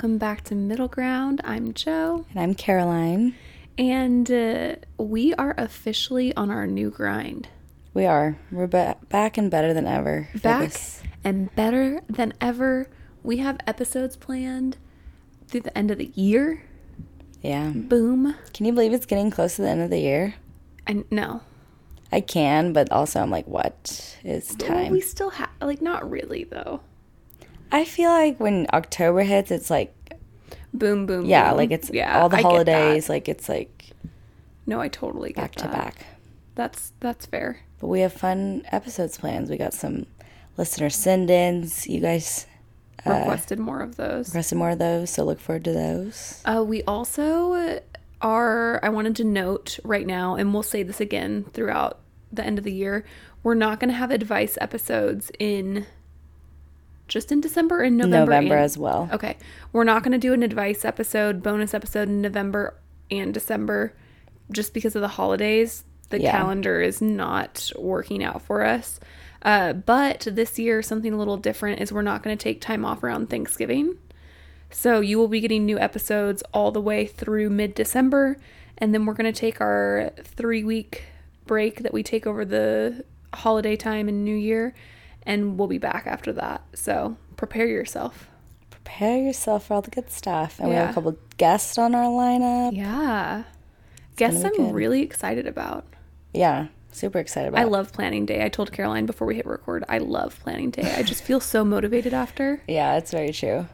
welcome back to Middle Ground. I'm Joe, And I'm Caroline. and uh, we are officially on our new grind. We are. We're ba- back and better than ever. Back this. and better than ever. We have episodes planned through the end of the year. Yeah. Boom. Can you believe it's getting close to the end of the year? And no, I can, but also I'm like, what is well, time? we still have like not really though. I feel like when October hits, it's like, Boom, boom. yeah, boom. like it's yeah, all the holidays. Like it's like No, I totally get back to that. back. That's that's fair. But we have fun episodes plans. We got some listener send ins. You guys uh, Requested more of those. requested more of those, so look forward to those. Uh, we also are, I wanted to note right now, and we'll say this again throughout the end of the year, we're not going to have advice episodes in just in December and November. November and- as well. Okay. We're not going to do an advice episode, bonus episode in November and December just because of the holidays. The Yeah. calendar is not working out for us. Uh, but this year, something a little different is we're not going to take time off around Thanksgiving. So you will be getting new episodes all the way through mid December. And then we're going to take our three week break that we take over the holiday time and New Year. And we'll be back after that. So prepare yourself. Prepare yourself for all the good stuff. And we have a couple guests on our lineup. Yeah. Guess gonna I'm good. really excited about. Yeah, super excited about I love planning day. I told Caroline before we hit record, I love planning day. I just feel so motivated after. Yeah, it's very true.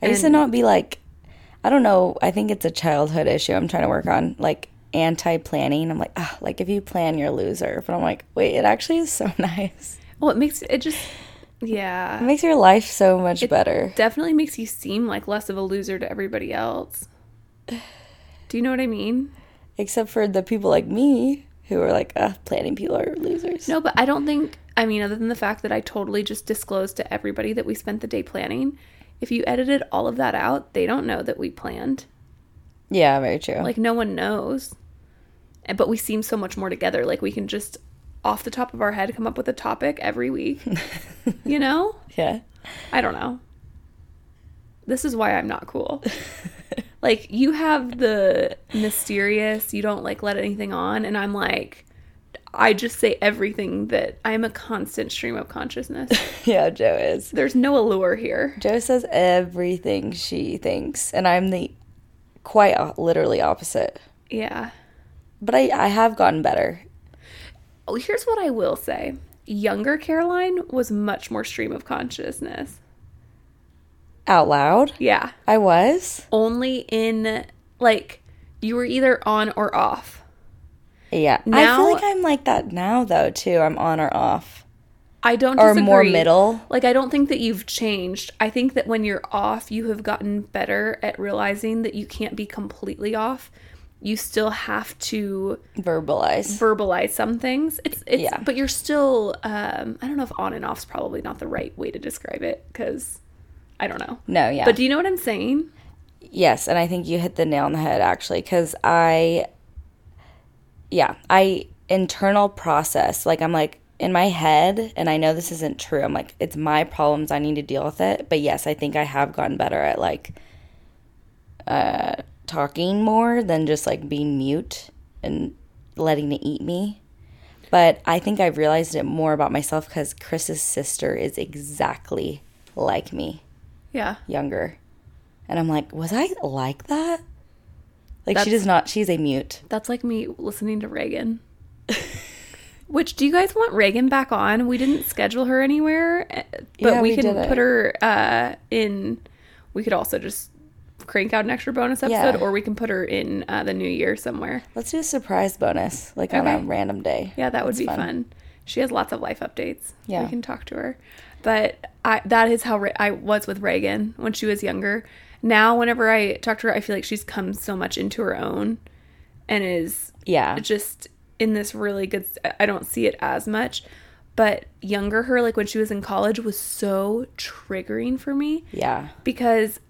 I used to not be like, I don't know. I think it's a childhood issue. I'm trying to work on like anti-planning. I'm like, ah, like if you plan, you're a loser. But I'm like, wait, it actually is so nice. Well, it makes it just, yeah. It makes your life so much better. definitely makes you seem like less of a loser to everybody else. Do you know what I mean? Except for the people like me who are like, ah, planning people are losers. No, but I don't think, I mean, other than the fact that I totally just disclosed to everybody that we spent the day planning, if you edited all of that out, they don't know that we planned. Yeah, very true. Like no one knows. But we seem so much more together. Like we can just off the top of our head come up with a topic every week. you know? yeah. I don't know. This is why I'm not cool. like you have the mysterious, you don't like let anything on and I'm like I just say everything that I'm a constant stream of consciousness. Yeah, Joe is. There's no allure here. Joe says everything she thinks, and I'm the quite uh, literally opposite. Yeah. But I, I have gotten better. Oh, here's what I will say. Younger Caroline was much more stream of consciousness. Out loud? Yeah. I was? Only in like you were either on or off. Yeah. I feel like I'm like that now, though, too. I'm on or off. I don't Or disagree. more middle. Like I don't think that you've changed. I think that when you're off, you have gotten better at realizing that you can't be completely off. You still have to Verbalize. verbalize some things. It's it's Yeah. but you're still um I don't know if on and off's probably not the right way to describe it cuz I don't know. No, yeah. But do you know what I'm saying? yes, and I think you hit the nail on the head, actually, because I, yeah, I internal process. Like, I'm like, in my head, and I know this isn't true. I'm like, it's my problems. I need to deal with it. But yes, I think I have gotten better at like uh, talking more than just like being mute and letting it eat me. But I think I've realized it more about myself because Chris's sister is exactly like me, Yeah. younger. And I'm like, was I like that? Like, she does not, she's a mute. That's like me listening to Reagan. Which do you guys want Reagan back on? We didn't schedule her anywhere, eh, but Yeah, we, we can put her uh, in. We could also just crank out an extra bonus episode, Yeah. or we can put her in uh, the new year somewhere. Let's do a surprise bonus, like on a random day. Yeah, that would That's be fun. She has lots of life updates. Yeah. we can talk to her. But I, that is how Re- I was with Reagan when she was younger. Now, whenever I talk to her, I feel like she's come so much into her own, and is Yeah. just in this really good I don't see it as much but younger her like when she was in college was so triggering for me Yeah. because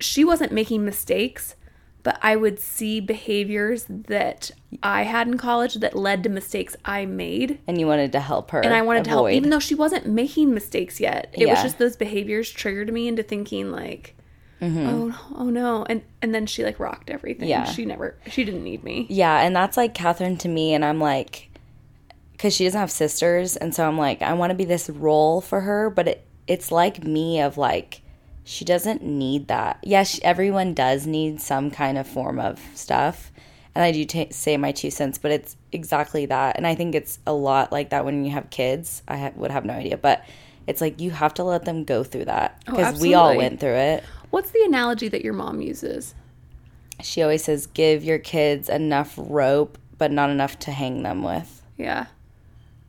she wasn't making mistakes but I would see behaviors that I had in college that led to mistakes I made And you wanted to help her. and I wanted to help avoid. even though she wasn't making mistakes yet it was just those behaviors triggered me into thinking like mm-hmm. oh oh no and and then she like rocked everything Yeah. she never she didn't need me Yeah, and that's like Catherine to me, and I'm like, because she doesn't have sisters, and so I'm like, I want to be this role for her, but it it's like me of like, she doesn't need that. Yes, everyone does need some kind of form of stuff, and I do ta say my two cents, but it's exactly that, and I think it's a lot like that when you have kids. I ha- would have no idea, but it's like you have to let them go through that Oh, because we all went through it. what's the analogy that your mom uses She always says, "Give your kids enough rope, but not enough to hang them with." yeah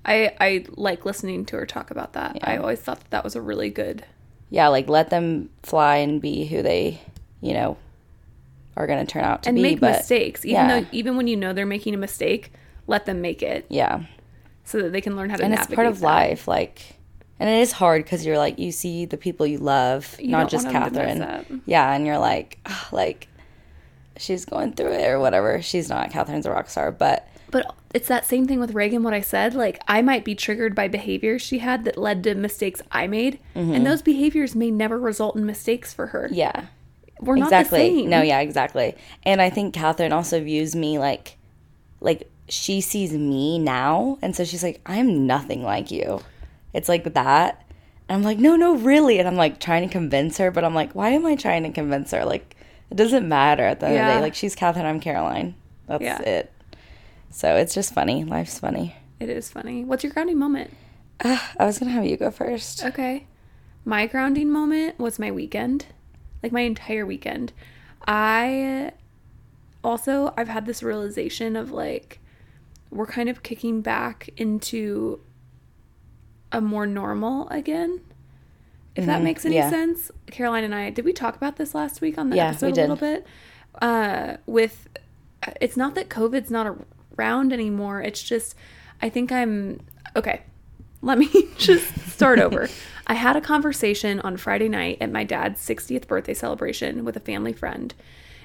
i i like listening to her talk about that i always thought that that was a really good yeah, like let them fly and be who they, you know, are going to turn out to and be. And make but mistakes even yeah. though even when you know they're making a mistake let them make it yeah, so that they can learn how to and it's part of that. life. Like, and it is hard because you're like you see the people you love, You not just want 'em to mess Catherine. Yeah, and you're like, "Ugh, like she's going through it or whatever. She's not. Catherine's a rock star, but But it's that same thing with Reagan, what I said. Like, I might be triggered by behaviors she had that led to mistakes I made. And those behaviors may never result in mistakes for her. Mm-hmm. yeah, We're not exactly. the same. No, yeah, exactly. And I think Catherine also views me like, like she sees me now, and so she's like, I'm nothing like you. It's like that. And I'm like, no, no, really. And I'm like trying to convince her, but I'm like, why am I trying to convince her? Like, it doesn't matter at the end of the day. Like, she's Catherine, I'm Caroline. That's Yeah. it. So it's just funny. Life's funny. It is funny. What's your grounding moment? I was gonna have you go first. Okay. My grounding moment was my weekend, like my entire weekend. I also, I've had this realization of like, we're kind of kicking back into a more normal again. If that Mhm, makes any yeah. sense. Caroline and I, did we talk about this last week on the Yeah, episode a little bit? Uh, with, it's not that COVID's not around anymore. It's just, I think I'm, okay, let me just start over. I had a conversation on Friday night at my dad's 60th birthday celebration with a family friend.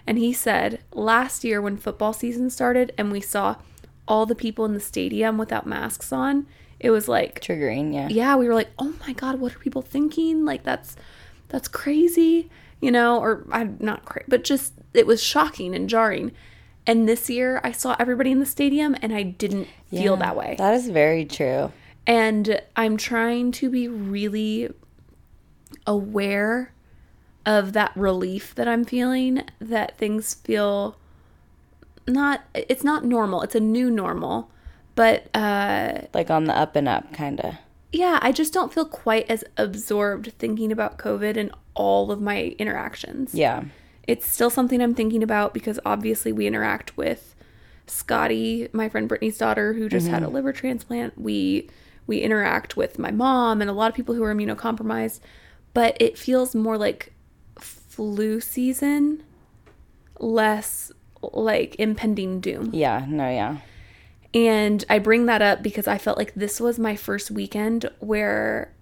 And he said last year when football season started and we saw all the people in the stadium without masks on, it was like, Triggering, yeah. yeah, we were like, oh my God, what are people thinking? Like, that's, that's crazy, you know, or I'm not crazy, but just, it was shocking and jarring. And this year I saw everybody in the stadium and I didn't feel that way. That is very true. And I'm trying to be really aware of that relief that I'm feeling, that things feel not, it's not normal, it's a new normal. But uh, Like on the up and up, kind of. yeah, I just don't feel quite as absorbed thinking about COVID and all of my interactions. Yeah. It's still something I'm thinking about because obviously we interact with Scotty, my friend Brittany's daughter, who just had a mm-hmm. liver transplant. We we interact with my mom and a lot of people who are immunocompromised, but it feels more like flu season, less like impending doom. Yeah. No, yeah. And I bring that up because I felt like this was my first weekend where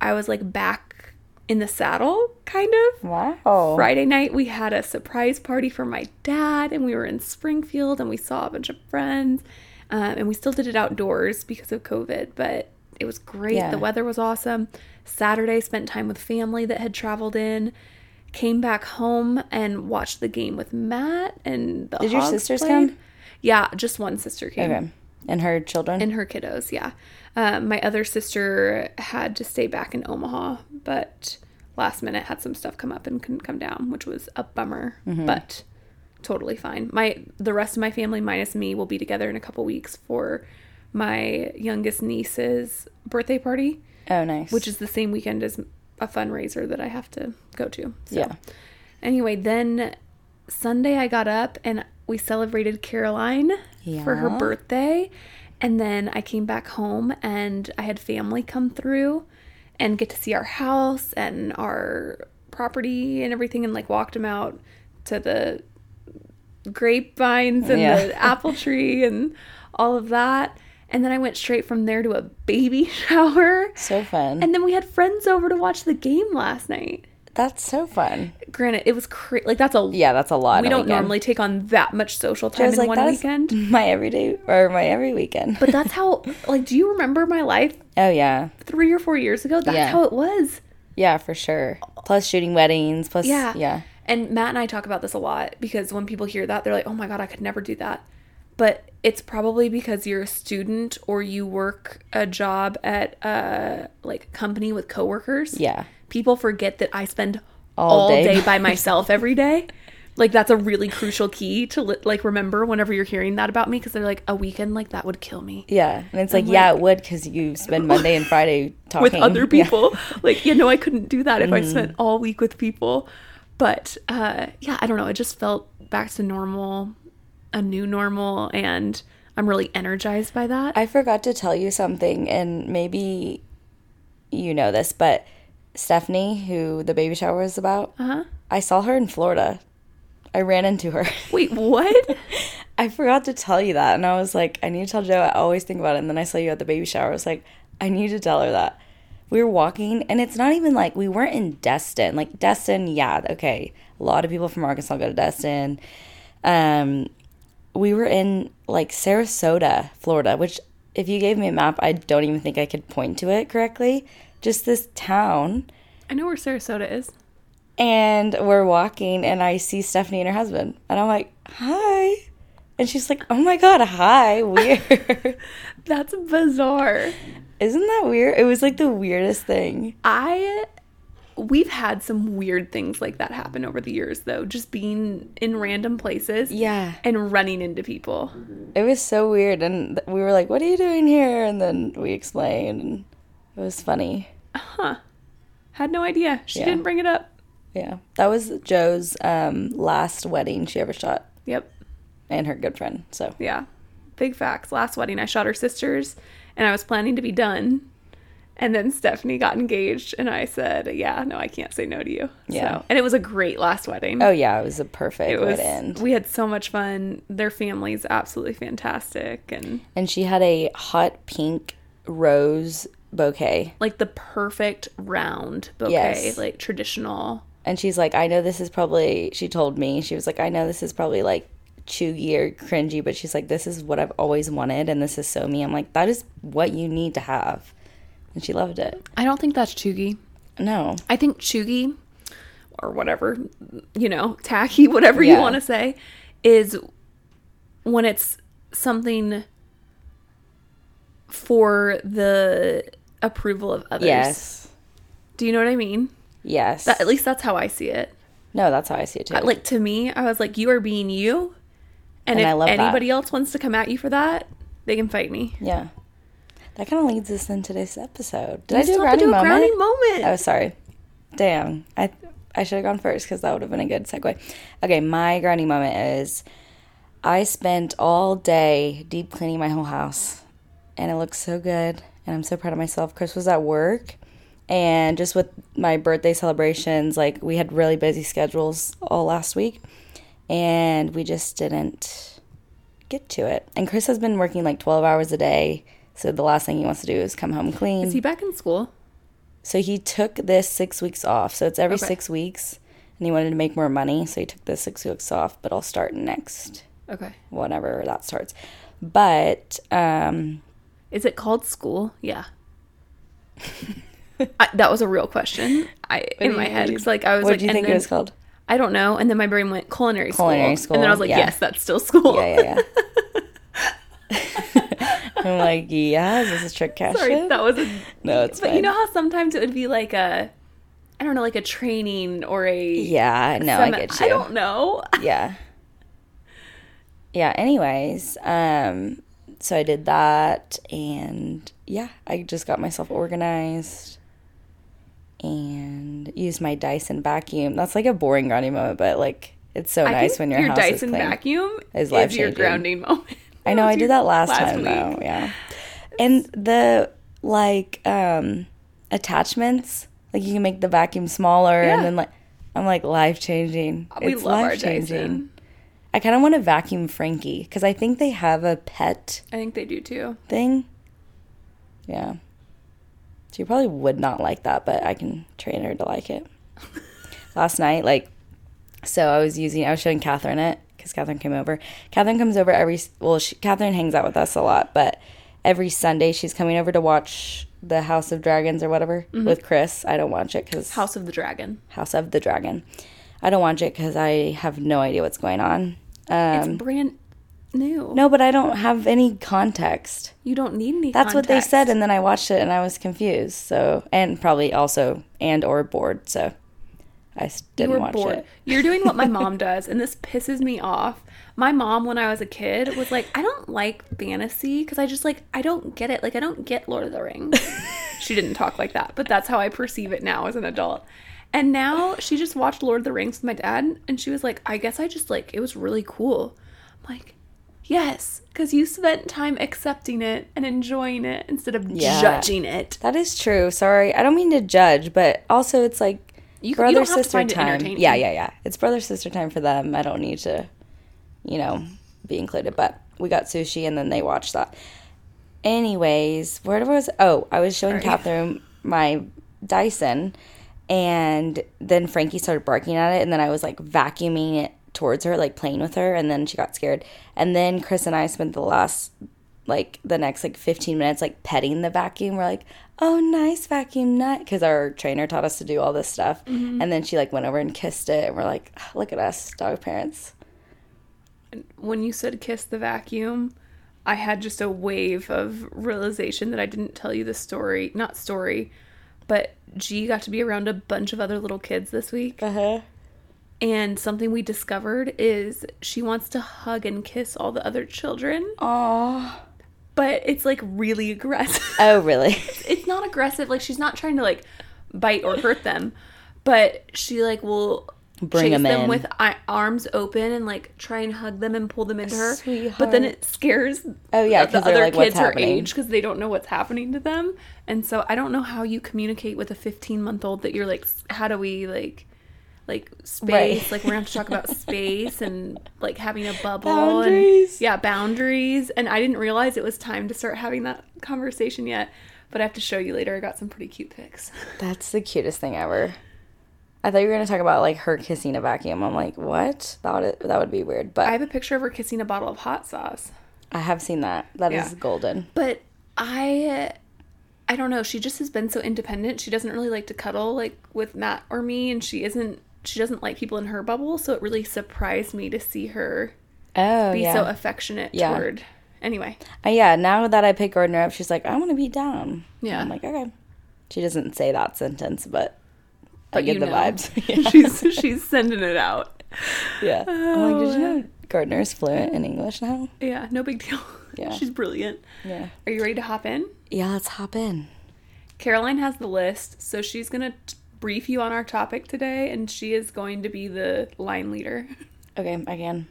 I was like back in the saddle, kind of. Wow. Friday night, we had a surprise party for my dad, and we were in Springfield and we saw a bunch of friends. Um, and we still did it outdoors because of COVID, but it was great. Yeah. The weather was awesome. Saturday, spent time with family that had traveled in. Came back home and watched the game with Matt and the Did your sisters played. come? Yeah, just one sister came Okay. And her children? and her kiddos yeah uh, my other sister had to stay back in omaha but last minute had some stuff come up and couldn't come down which was a bummer Mm-hmm. but totally fine my the rest of my family minus me will be together in a couple weeks for my youngest niece's birthday party oh, nice. which is the same weekend as a fundraiser that i have to go to so Yeah. anyway then sunday i got up and we celebrated caroline for her birthday and then i came back home and i had family come through and get to see our house and our property and everything and like walked them out to the grapevines and Yeah. the apple tree and all of that and then i went straight from there to a baby shower So fun. and then we had friends over to watch the game last night. That's so fun. Granted, it was cra- like that's a Yeah, that's a lot. we don't weekend. normally take on that much social time in like, one weekend. my everyday or my every weekend. But that's how like do you remember my life oh yeah, 3 or 4 years ago? That's Yeah. how it was. Yeah, for sure. Plus shooting weddings. Plus Yeah. yeah. And Matt and I talk about this a lot because when people hear that, they're like, oh my God, I could never do that. But it's probably because you're a student or you work a job at uh, a like company with coworkers. Yeah. People forget that I spend All all, day day. by myself every day. Like that's a really crucial key to li- like remember whenever you're hearing that about me because they're like a weekend like that would kill me Yeah. And it's like, I'm yeah, it would because you spend Monday and Friday talking with other Yeah. people. like, you know, I couldn't do that if I Mm-hmm. spent all week with people. But uh, yeah, I don't know. It just felt back to normal, a new normal, and I'm really energized by that. I forgot to tell you something, and maybe you know this, but Stephanie, who the baby shower was about, uh-huh. I saw her in Florida. I ran into her. Wait, what? I forgot to tell you that, and I was like, I need to tell Joe. I always think about it. And then I saw you at the baby shower. I was like, I need to tell her that. We were walking, and it's not even like we weren't in Destin. Like Destin, yeah, okay. A lot of people from Arkansas go to Destin. Um, we were in like Sarasota, Florida, which if you gave me a map, I don't even think I could point to it correctly. Just this town. I know where Sarasota is. And we're walking, and I see Stephanie and her husband. And I'm like, hi. And she's like, oh my God, hi. Weird. That's bizarre. Isn't that weird? It was like the weirdest thing. I we've had some weird things like that happen over the years though, just being in random places Yeah. and running into people. It was so weird. And we were like, what are you doing here? And then we explained, and it was funny. Huh. Had no idea. She Yeah. didn't bring it up. Yeah. That was Joe's um, last wedding she ever shot, Yep. and her good friend. So, Yeah. Big facts. Last wedding, I shot her sisters and I was planning to be done. And then Stephanie got engaged and I said, Yeah, no, I can't say no to you. Yeah. So, and it was a great last wedding. oh, yeah, it was a perfect it was, wedding. we had so much fun. Their family's absolutely fantastic and And she had a hot pink rose bouquet. like the perfect round bouquet, Yes. like traditional. And she's like, I know this is probably, she told me, she was like, I know this is probably like cheugy or cringy, but she's like, this is what I've always wanted and this is so me. I'm like, that is what you need to have. And she loved it. I don't think that's cheugy. No. I think cheugy or whatever, you know, tacky, whatever Yeah. you want to say, is when it's something for the approval of others. Yes. Do you know what I mean? Yes. That, at least that's how I see it. no, that's how I see it too. I- Like to me, I was like, you are being you. And, And I if love that. anybody else wants to come at you for that, they can fight me. yeah. That kind of leads us into today's episode. Did We I do a have to grounding moment? grounding moment. Oh, sorry. Damn. I I should have gone first because that would have been a good segue. Okay, my grounding moment is I spent all day deep cleaning my whole house, and it looks so good, and I'm so proud of myself. Chris was at work, and just with my birthday celebrations, like we had really busy schedules all last week, and we just didn't get to it. And Chris has been working like 12 hours a day. So the last thing he wants to do is come home clean. Is he back in school? So he took this six weeks off. So it's every Okay. six weeks. And he wanted to make more money. So he took this six weeks off, but I'll start next, Okay. whenever that starts. But um, Is it called school? Yeah. I, that was a real question. I in my head. It's like I was what like, do you think then- it was called? I don't know. And then my brain went culinary school. Culinary And then I was like, yeah. yes, that's still school. Yeah, yeah, yeah. I'm like, yeah, is this a trick question? Sorry, that was a. no, it's But fine. you know how sometimes it would be like a, I don't know, like a training or a. yeah, no, I get you. I don't know. yeah yeah anyways um so i did that and yeah i just got myself organized and used my dyson vacuum. That's like a boring grounding moment but like it's so I nice when your, your house Dyson is clean. vacuum Is is, your grounding moment. i know i did that last, time though yeah. And the like um attachments like you can make the vacuum smaller Yeah. and then like i'm like life changing. We it's love our life Dyson. I kind of want to vacuum Frankie because I think they have a pet I think they do too. thing. Yeah. She probably would not like that, but I can train her to like it. Last night, like, so I was using, I was showing Catherine it because Catherine came over. Catherine comes over every, well, she, Catherine hangs out with us a lot, but every Sunday she's coming over to watch the House of Dragons or whatever mm-hmm. with Chris. I don't watch it because House of the Dragon. House of the Dragon. I don't watch it because I have no idea what's going on. It's Um, brand new. no, but I don't have any context. You don't need any That's what they said, and then I watched it and I was confused. So, and probably also and or bored. So, I didn't watch bored. it. You're doing what my mom does, and this pisses me off. My mom, when I was a kid, was like, I don't like fantasy because I just like, I don't get it. Like, I don't get Lord of the Rings. she didn't talk like that, but that's how I perceive it now as an adult. And now she just watched Lord of the Rings with my dad, and she was like, I guess I just like, it was really cool. I'm like, yes, because you spent time accepting it and enjoying it instead of Yeah. judging it. That is true. Sorry, I don't mean to judge, but also it's like You- you brother to sister time. Yeah, yeah, yeah. It's brother sister time for them. I don't need to, you know, be included. But we got sushi, and then they watched that. Anyways, where was? Oh, I was showing Sorry. Catherine my Dyson, and then Frankie started barking at it, and then I was like vacuuming it towards her, like playing with her, and then she got scared. And then Chris and I spent the last like the next like 15 minutes like petting the vacuum. We're like oh nice vacuum nut because our trainer taught us to do all this stuff. And then she like went over and kissed it and we're like "Ah, look at us dog parents. When you said kiss the vacuum, I had just a wave of realization that I didn't tell you the story, not story, but G got to be around a bunch of other little kids this week. uh-huh. And something we discovered is she wants to hug and kiss all the other children, oh but it's like really aggressive. oh really? It's not aggressive, like she's not trying to like bite or hurt them, but she like will Bring chase 'em them in. with arms open and like try and hug them and pull them into her. But then it scares Oh, yeah, the other like, kids her age because they don't know what's happening to them. And so I don't know how you communicate with a 15 month old that you're like, how do we like, like space? Right. Like we're gonna have to talk about space and like having a bubble Boundaries. and yeah, boundaries. And I didn't realize it was time to start having that conversation yet. But I have to show you later. I got some pretty cute pics. that's the cutest thing ever i thought you were going to talk about like her kissing a vacuum i'm like what that would that would be weird but I have a picture of her kissing a bottle of hot sauce. I have seen that That is Yeah. golden But I I don't know, she just has been so independent. She doesn't really like to cuddle like with Matt or me and she isn't she doesn't like people in her bubble, so it really surprised me to see her oh be yeah so affectionate Yeah. toward anyway. Uh, yeah, now that I pick Gardner up, she's like, I want to be down. Yeah. I'm like, okay. She doesn't say that sentence, but, I get the know. vibes. yeah. she's she's sending it out. yeah. I'm like, did you know Gardner's fluent in English now? Yeah, no big deal. Yeah. She's brilliant. Yeah. Are you ready to hop in? Yeah, let's hop in. Caroline has the list, so she's going to brief you on our topic today and she is going to be the line leader. Okay, again.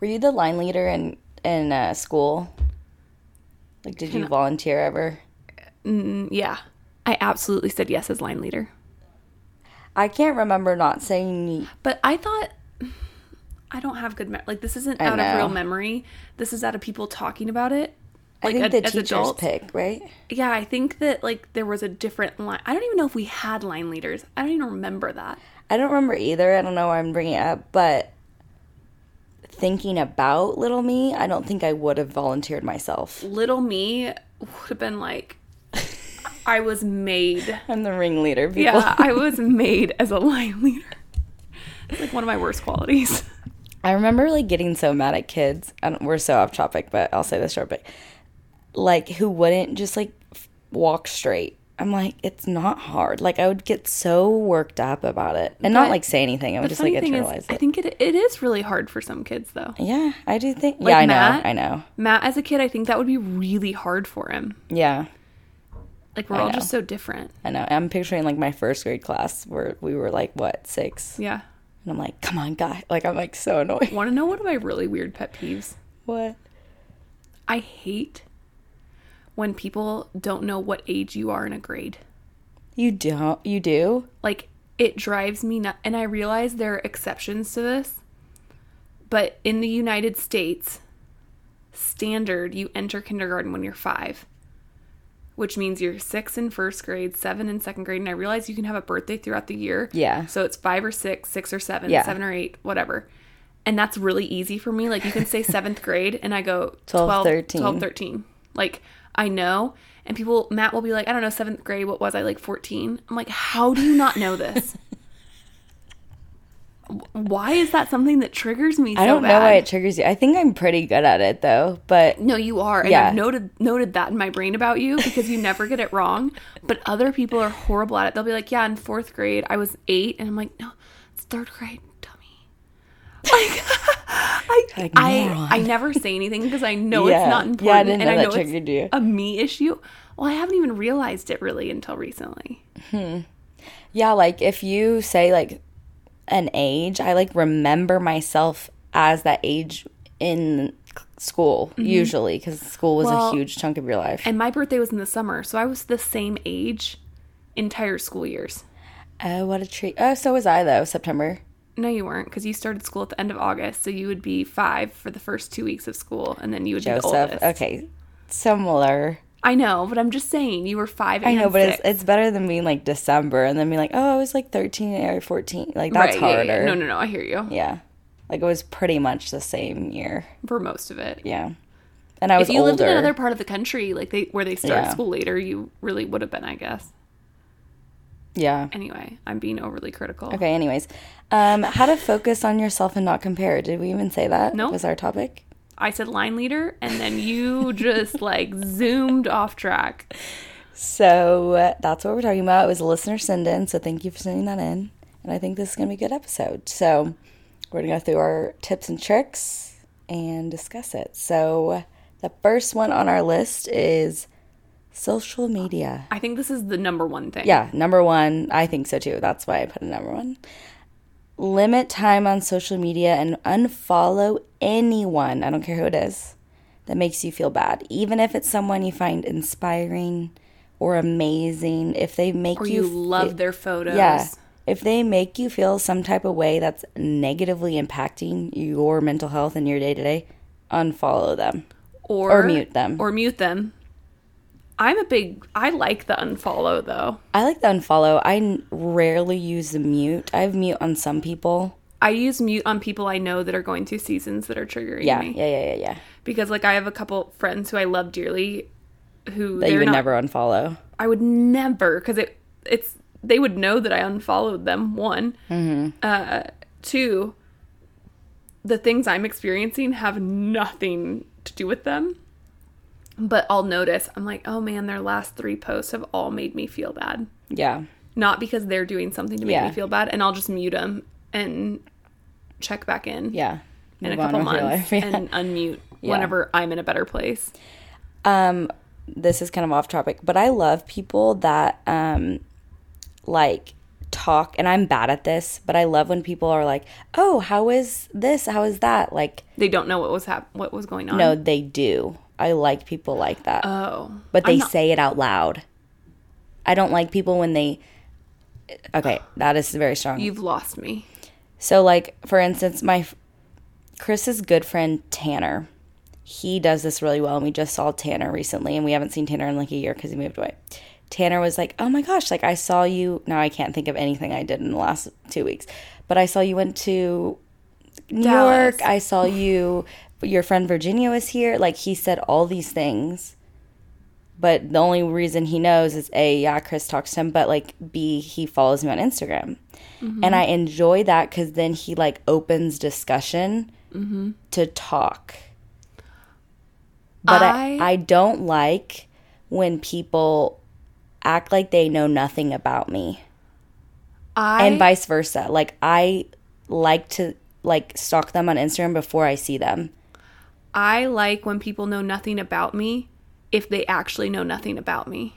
Were you the line leader in in uh, school? Like, did you Can- volunteer ever? Mm, yeah. I absolutely said yes as line leader. I can't remember not saying. Me. But I thought I don't have good me- like this isn't I out of real memory. This is out of people talking about it. I Like think ad- the as teachers adults. pick, right? Yeah, I think that like there was a different line. I don't even know if we had line leaders. I don't even remember that. I don't remember either. I don't know why I'm bringing it up, but thinking about little me, I don't think I would have volunteered myself. Little me would have been like I was made. I'm the ringleader, people. Yeah, I was made as a line leader. It's like one of my worst qualities. I remember like getting so mad at kids. We're so off topic, but I'll say this short. But like, who wouldn't just like walk straight? I'm like, it's not hard. Like, I would get so worked up about it, and not like say anything. I would just like funny thing is, internalize I think it it is really hard for some kids though. yeah, I do think. Like yeah, I Matt? know. I know. Matt, as a kid, I think that would be really hard for him. Yeah, Like we're I all know. just so different. I know. I'm picturing like my first grade class where we were like what six, Yeah. and I'm like, come on, guy. Like, I'm like so annoyed. Want to know one of my really weird pet peeves? What? I hate when people don't know what age you are in a grade. You don't? You do? Like it drives me nuts. And I realize there are exceptions to this, but in the United States, standard you enter kindergarten when you're five, which means you're six in first grade, seven in second grade. And I realize you can have a birthday throughout the year. Yeah. So it's five or six, six or seven, Yeah. seven or eight, whatever. And that's really easy for me. Like you can say seventh grade and I go 12, 12, 13. 12, 13. Like I know, and people Matt will be like, I don't know, seventh grade. What was I like? Fourteen. I'm like, how do you not know this? why is that something that triggers me? So I don't bad? know why it triggers you. I think I'm pretty good at it though, but No, you are, and Yeah. I've noted noted that in my brain about you because you never get it wrong. But other people are horrible at it. They'll be like, "Yeah, in fourth grade, I was eight, and I'm like, "No, it's third grade, dummy." Like, I, Like, I. I never say anything because I know Yeah. it's not important, Yeah, I didn't and know I that know triggered you. it's a me issue. Well, I haven't even realized it really until recently. Hmm. yeah, like if you say like an age, I like remember myself as that age in school usually because school was Mm-hmm. Well, a huge chunk of your life. And my birthday was in the summer, so I was the same age entire school years. Oh, what a treat! Oh, so was I though. September. No, you weren't, because you started school at the end of August, so you would be five for the first two weeks of school, and then you would be the Joseph. oldest. Okay, similar. I know, but I'm just saying you were five. I know, but it's it's better than being like December and then being like, oh, I was like thirteen or fourteen. Like that's Right, harder. yeah. No, no, no. I hear you Yeah, like it was pretty much the same year. for most of it. Yeah, and I was If you lived in another part of the country, like they where they start Yeah. school later, you really would have been, I guess. yeah. Anyway, I'm being overly critical. Okay. Anyways, um, how to focus on yourself and not compare. Did we even say that? Nope. Was our topic? I said line leader, and then you just like zoomed off track. So uh, that's what we're talking about. It was a listener send in, so thank you for sending that in. And I think this is going to be a good episode. So we're going to go through our tips and tricks and discuss it. So the first one on our list is social media. I think this is the number one thing. Yeah, number one. I think so too. That's why I put it number one. Limit time on social media and unfollow anyone, I don't care who it is, that makes you feel bad. Even if it's someone you find inspiring or amazing, if they make Or you you love their photos. yeah. If they make you feel some type of way that's negatively impacting your mental health and your day to day, unfollow them. Or, Or mute them. Or mute them. I'm a big. I like the unfollow though. I like the unfollow. I n- rarely use the mute. I have mute on some people. I use mute on people I know that are going through seasons that are triggering Yeah, me. yeah, yeah, yeah, yeah. Because like I have a couple friends who I love dearly, who That you would not, never unfollow. I would never because it it's they would know that I unfollowed them. One, Mm-hmm. uh, two. The things I'm experiencing have nothing to do with them, but I'll notice. I'm like, oh man, their last three posts have all made me feel bad. Yeah. Not because they're doing something to make Yeah. me feel bad, and I'll just mute them and check back in Yeah. in a couple months. Yeah. and unmute Yeah. whenever I'm in a better place. Um, this is kind of off topic, but I love people that um like talk and I'm bad at this, but I love when people are like, "Oh, how is this? How is that?" Like, They don't know what was hap- what was going on. no, they do. I like people like that. Oh, but they not- say it out loud. I don't like people when they Okay, that is very strong. you've lost me. So, like for instance, my Chris's good friend Tanner, he does this really well, and we just saw Tanner recently, and we haven't seen Tanner in like a year because he moved away. Tanner was like, "Oh my gosh, like I saw you." Now I can't think of anything I did in the last two weeks, but I saw you went to New Dallas. York. I saw you. Your friend Virginia was here. Like he said all these things. But the only reason he knows is A, yeah, Chris talks to him, but like B, he follows me on Instagram. Mm-hmm. And I enjoy that because then he like opens discussion mm-hmm. to talk. But I, I- I don't like when people act like they know nothing about me I and vice versa. Like I like to like stalk them on Instagram before I see them. I like when people know nothing about me if they actually know nothing about me.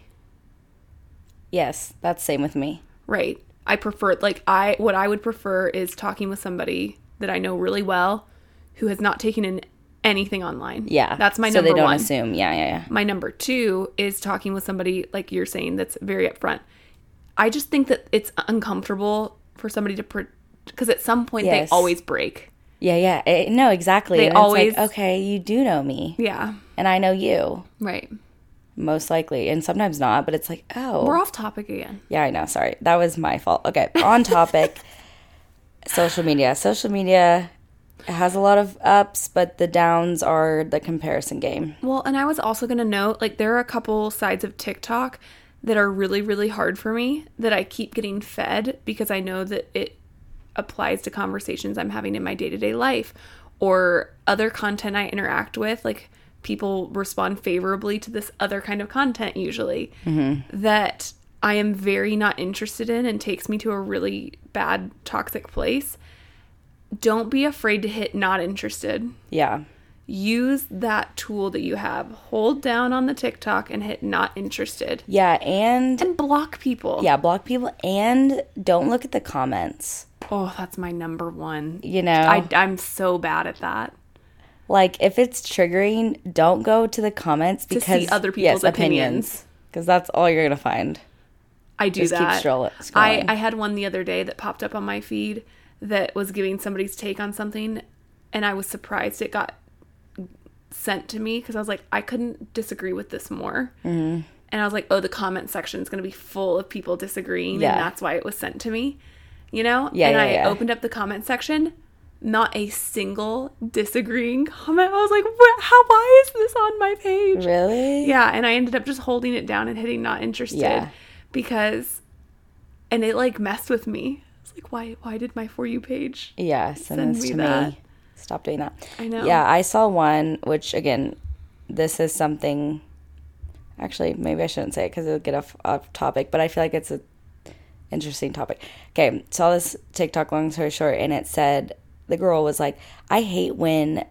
Yes, that's same with me. Right. I prefer like I what I would prefer is talking with somebody that I know really well who has not taken in anything online. Yeah, That's my so number one. So they don't one. assume. Yeah, yeah, yeah. My number two is talking with somebody like you're saying that's very upfront. I just think that it's uncomfortable for somebody to because at some point Yes. they always break. Yeah, yeah. Eh, no, exactly. They And it's always- like, okay, you do know me, Yeah. and I know you, Right. most likely, and sometimes not. But it's like, oh, We're off topic again. yeah, I know. Sorry, that was my fault. Okay, on topic. social media. Social media has a lot of ups, but the downs are the comparison game. Well, and I was also going to note like there are a couple sides of TikTok that are really, really hard for me that I keep getting fed because I know that it applies to conversations I'm having in my day to day life or other content I interact with. Like people respond favorably to this other kind of content usually mm-hmm. that I am very not interested in and takes me to a really bad, toxic place. Don't be afraid to hit not interested Yeah. Use that tool that you have. Hold down on the TikTok and hit not interested. Yeah, and And block people. yeah, block people and don't look at the comments. Oh, that's my number one. You know, I, I'm so bad at that. like if it's triggering, don't go to the comments see because other people's opinions. because that's all you're gonna find. I do Just keep that. scroll- I. I had one the other day that popped up on my feed that was giving somebody's take on something, and I was surprised it got sent to me because I was like, I couldn't disagree with this more. Mm-hmm. And I was like, oh, the comment section is going to be full of people disagreeing, Yeah. and that's why it was sent to me, you know? Yeah, and yeah, I yeah. opened up the comment section. Not a single disagreeing comment. I was like, "Wha- how? Why is this on my page? Really? Yeah, and I ended up just holding it down and hitting not interested Yeah. because and it like messed with me. It's like why why did my for you page? Yeah, send, Send this me to that. me. Stop doing that. I know. Yeah, I saw one, which again, this is something. Actually, maybe I shouldn't say it because it'll get off, off topic, but I feel like it's a interesting topic. Okay, saw this TikTok, long story short, and it said the girl was like, "I hate when,"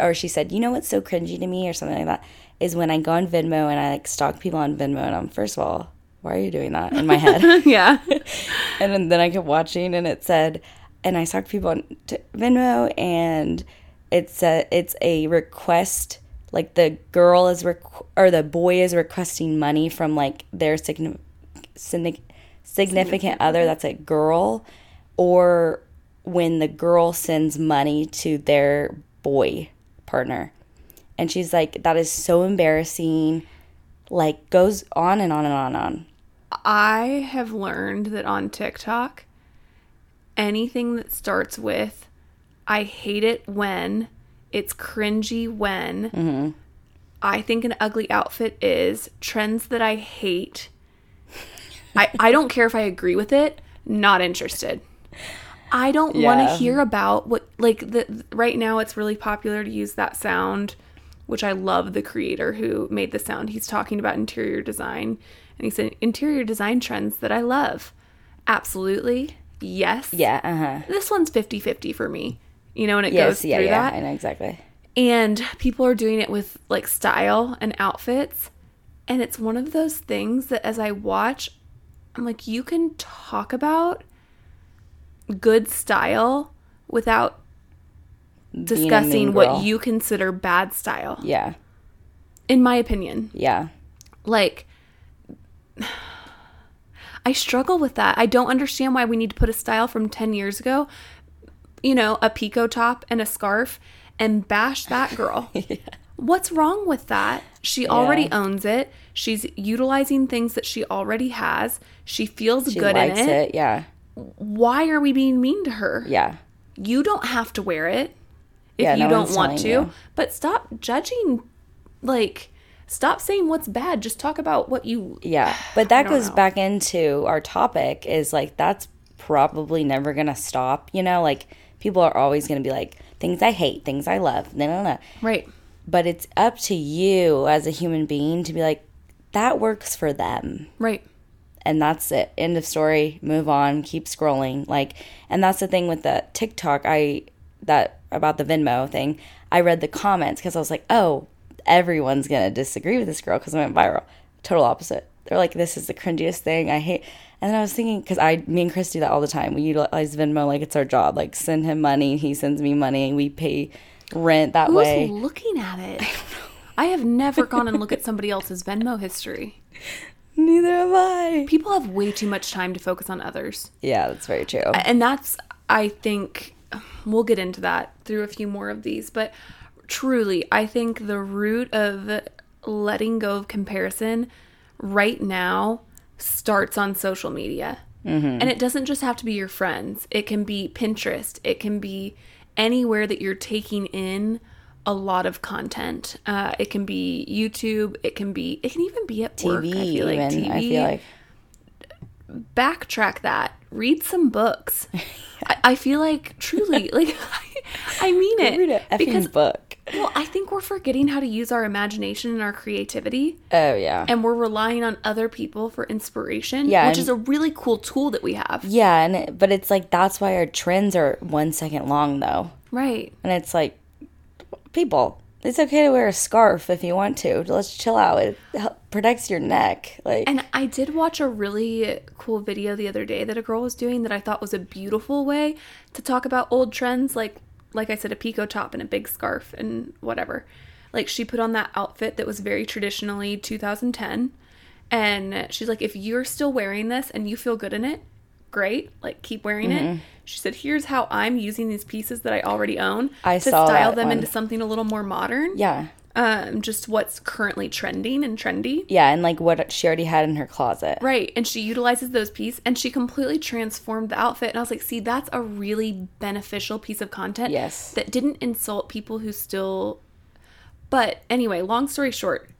or she said, "You know what's so cringy to me," or something like that, is when I go on Venmo and I like stalk people on Venmo, and I'm first of all, why are you doing that in my head? yeah. and then, then I kept watching, and it said, and I stalked people on t- Venmo, and it's a it's a request. Like the girl is requ- or the boy is requesting money from like their signi- signi- significant other that's a girl, or when the girl sends money to their boy partner, and she's like, that is so embarrassing. Like goes on and on and on and on. I have learned that on TikTok anything that starts with I hate it when it's cringy when Mm-hmm. I think an ugly outfit is trends that I hate. I I don't care if I agree with it, not interested. I don't want to hear about what like the right now it's really popular to use that sound which I love the creator who made the sound. He's talking about interior design and he said interior design trends that I love. Absolutely. Yes. Yeah. Uh huh. This one's 50-50 for me. You know, and it Yes, goes yeah, through yeah, that I know exactly. and people are doing it with like style and outfits and it's one of those things that as i watch i'm like you can talk about good style without discussing what you consider bad style Yeah, in my opinion yeah, like I struggle with that. I don't understand why we need to put a style from 10 years ago, you know, a pico top and a scarf and bash that girl. What's wrong with that? She already owns it. She's utilizing things that she already has. She feels she good in it. it. Yeah, Why are we being mean to her? yeah, You don't have to wear it if Yeah, you no don't want to. you. But stop judging like stop saying what's bad. Just talk about what you yeah. But that goes know. back into our topic. Is like that's probably never gonna stop. You know, like people are always gonna be like things I hate, things I love. No, no, no. Right. But it's up to you as a human being to be like that works for them. Right. and that's it end of story move on keep scrolling like and that's the thing with the tiktok i that about the venmo thing i read the comments because i was like oh everyone's gonna disagree with this girl because it went viral. Total opposite. They're like this is the cringiest thing. I hate and then i was thinking because i me and chris do that all the time. We utilize venmo like it's our job. Like send him money. He sends me money. We pay rent that Who's way. looking at it? I have never gone and looked at somebody else's Venmo history. neither have i. People have way too much time to focus on others. yeah that's very true. And that's, I think, we'll get into that through a few more of these, but truly, I think the root of letting go of comparison right now starts on social media. And it doesn't just have to be your friends, it can be Pinterest, it can be anywhere that you're taking in a lot of content. Uh, it can be YouTube. It can be. It can even be at work. TV, I feel like even. TV. I feel like backtrack that. Read some books. I, I feel like truly, like I, I mean it read a effing because book. Well, I think we're forgetting how to use our imagination and our creativity, Oh yeah. and we're relying on other people for inspiration. Yeah, which is a really cool tool that we have. Yeah, and it, but it's like that's why our trends are one second long though, Right. and it's like people. It's okay to wear a scarf if you want to. Let's chill out. It protects your neck. Like And I did watch a really cool video the other day that a girl was doing that I thought was a beautiful way to talk about old trends like like I said a pico top and a big scarf and whatever. Like she put on that outfit that was very traditionally 2010 and she's like if you're still wearing this and you feel good in it, great. Like keep wearing Mm-hmm. it. She said here's how I'm using these pieces that I already own I to style them one. into something a little more modern. yeah, Um just what's currently trending and trendy. yeah, and like what she already had in her closet. Right. And she utilizes those pieces and she completely transformed the outfit. And I was like, see, that's a really beneficial piece of content. Yes. That didn't insult people who still. But anyway, long story short,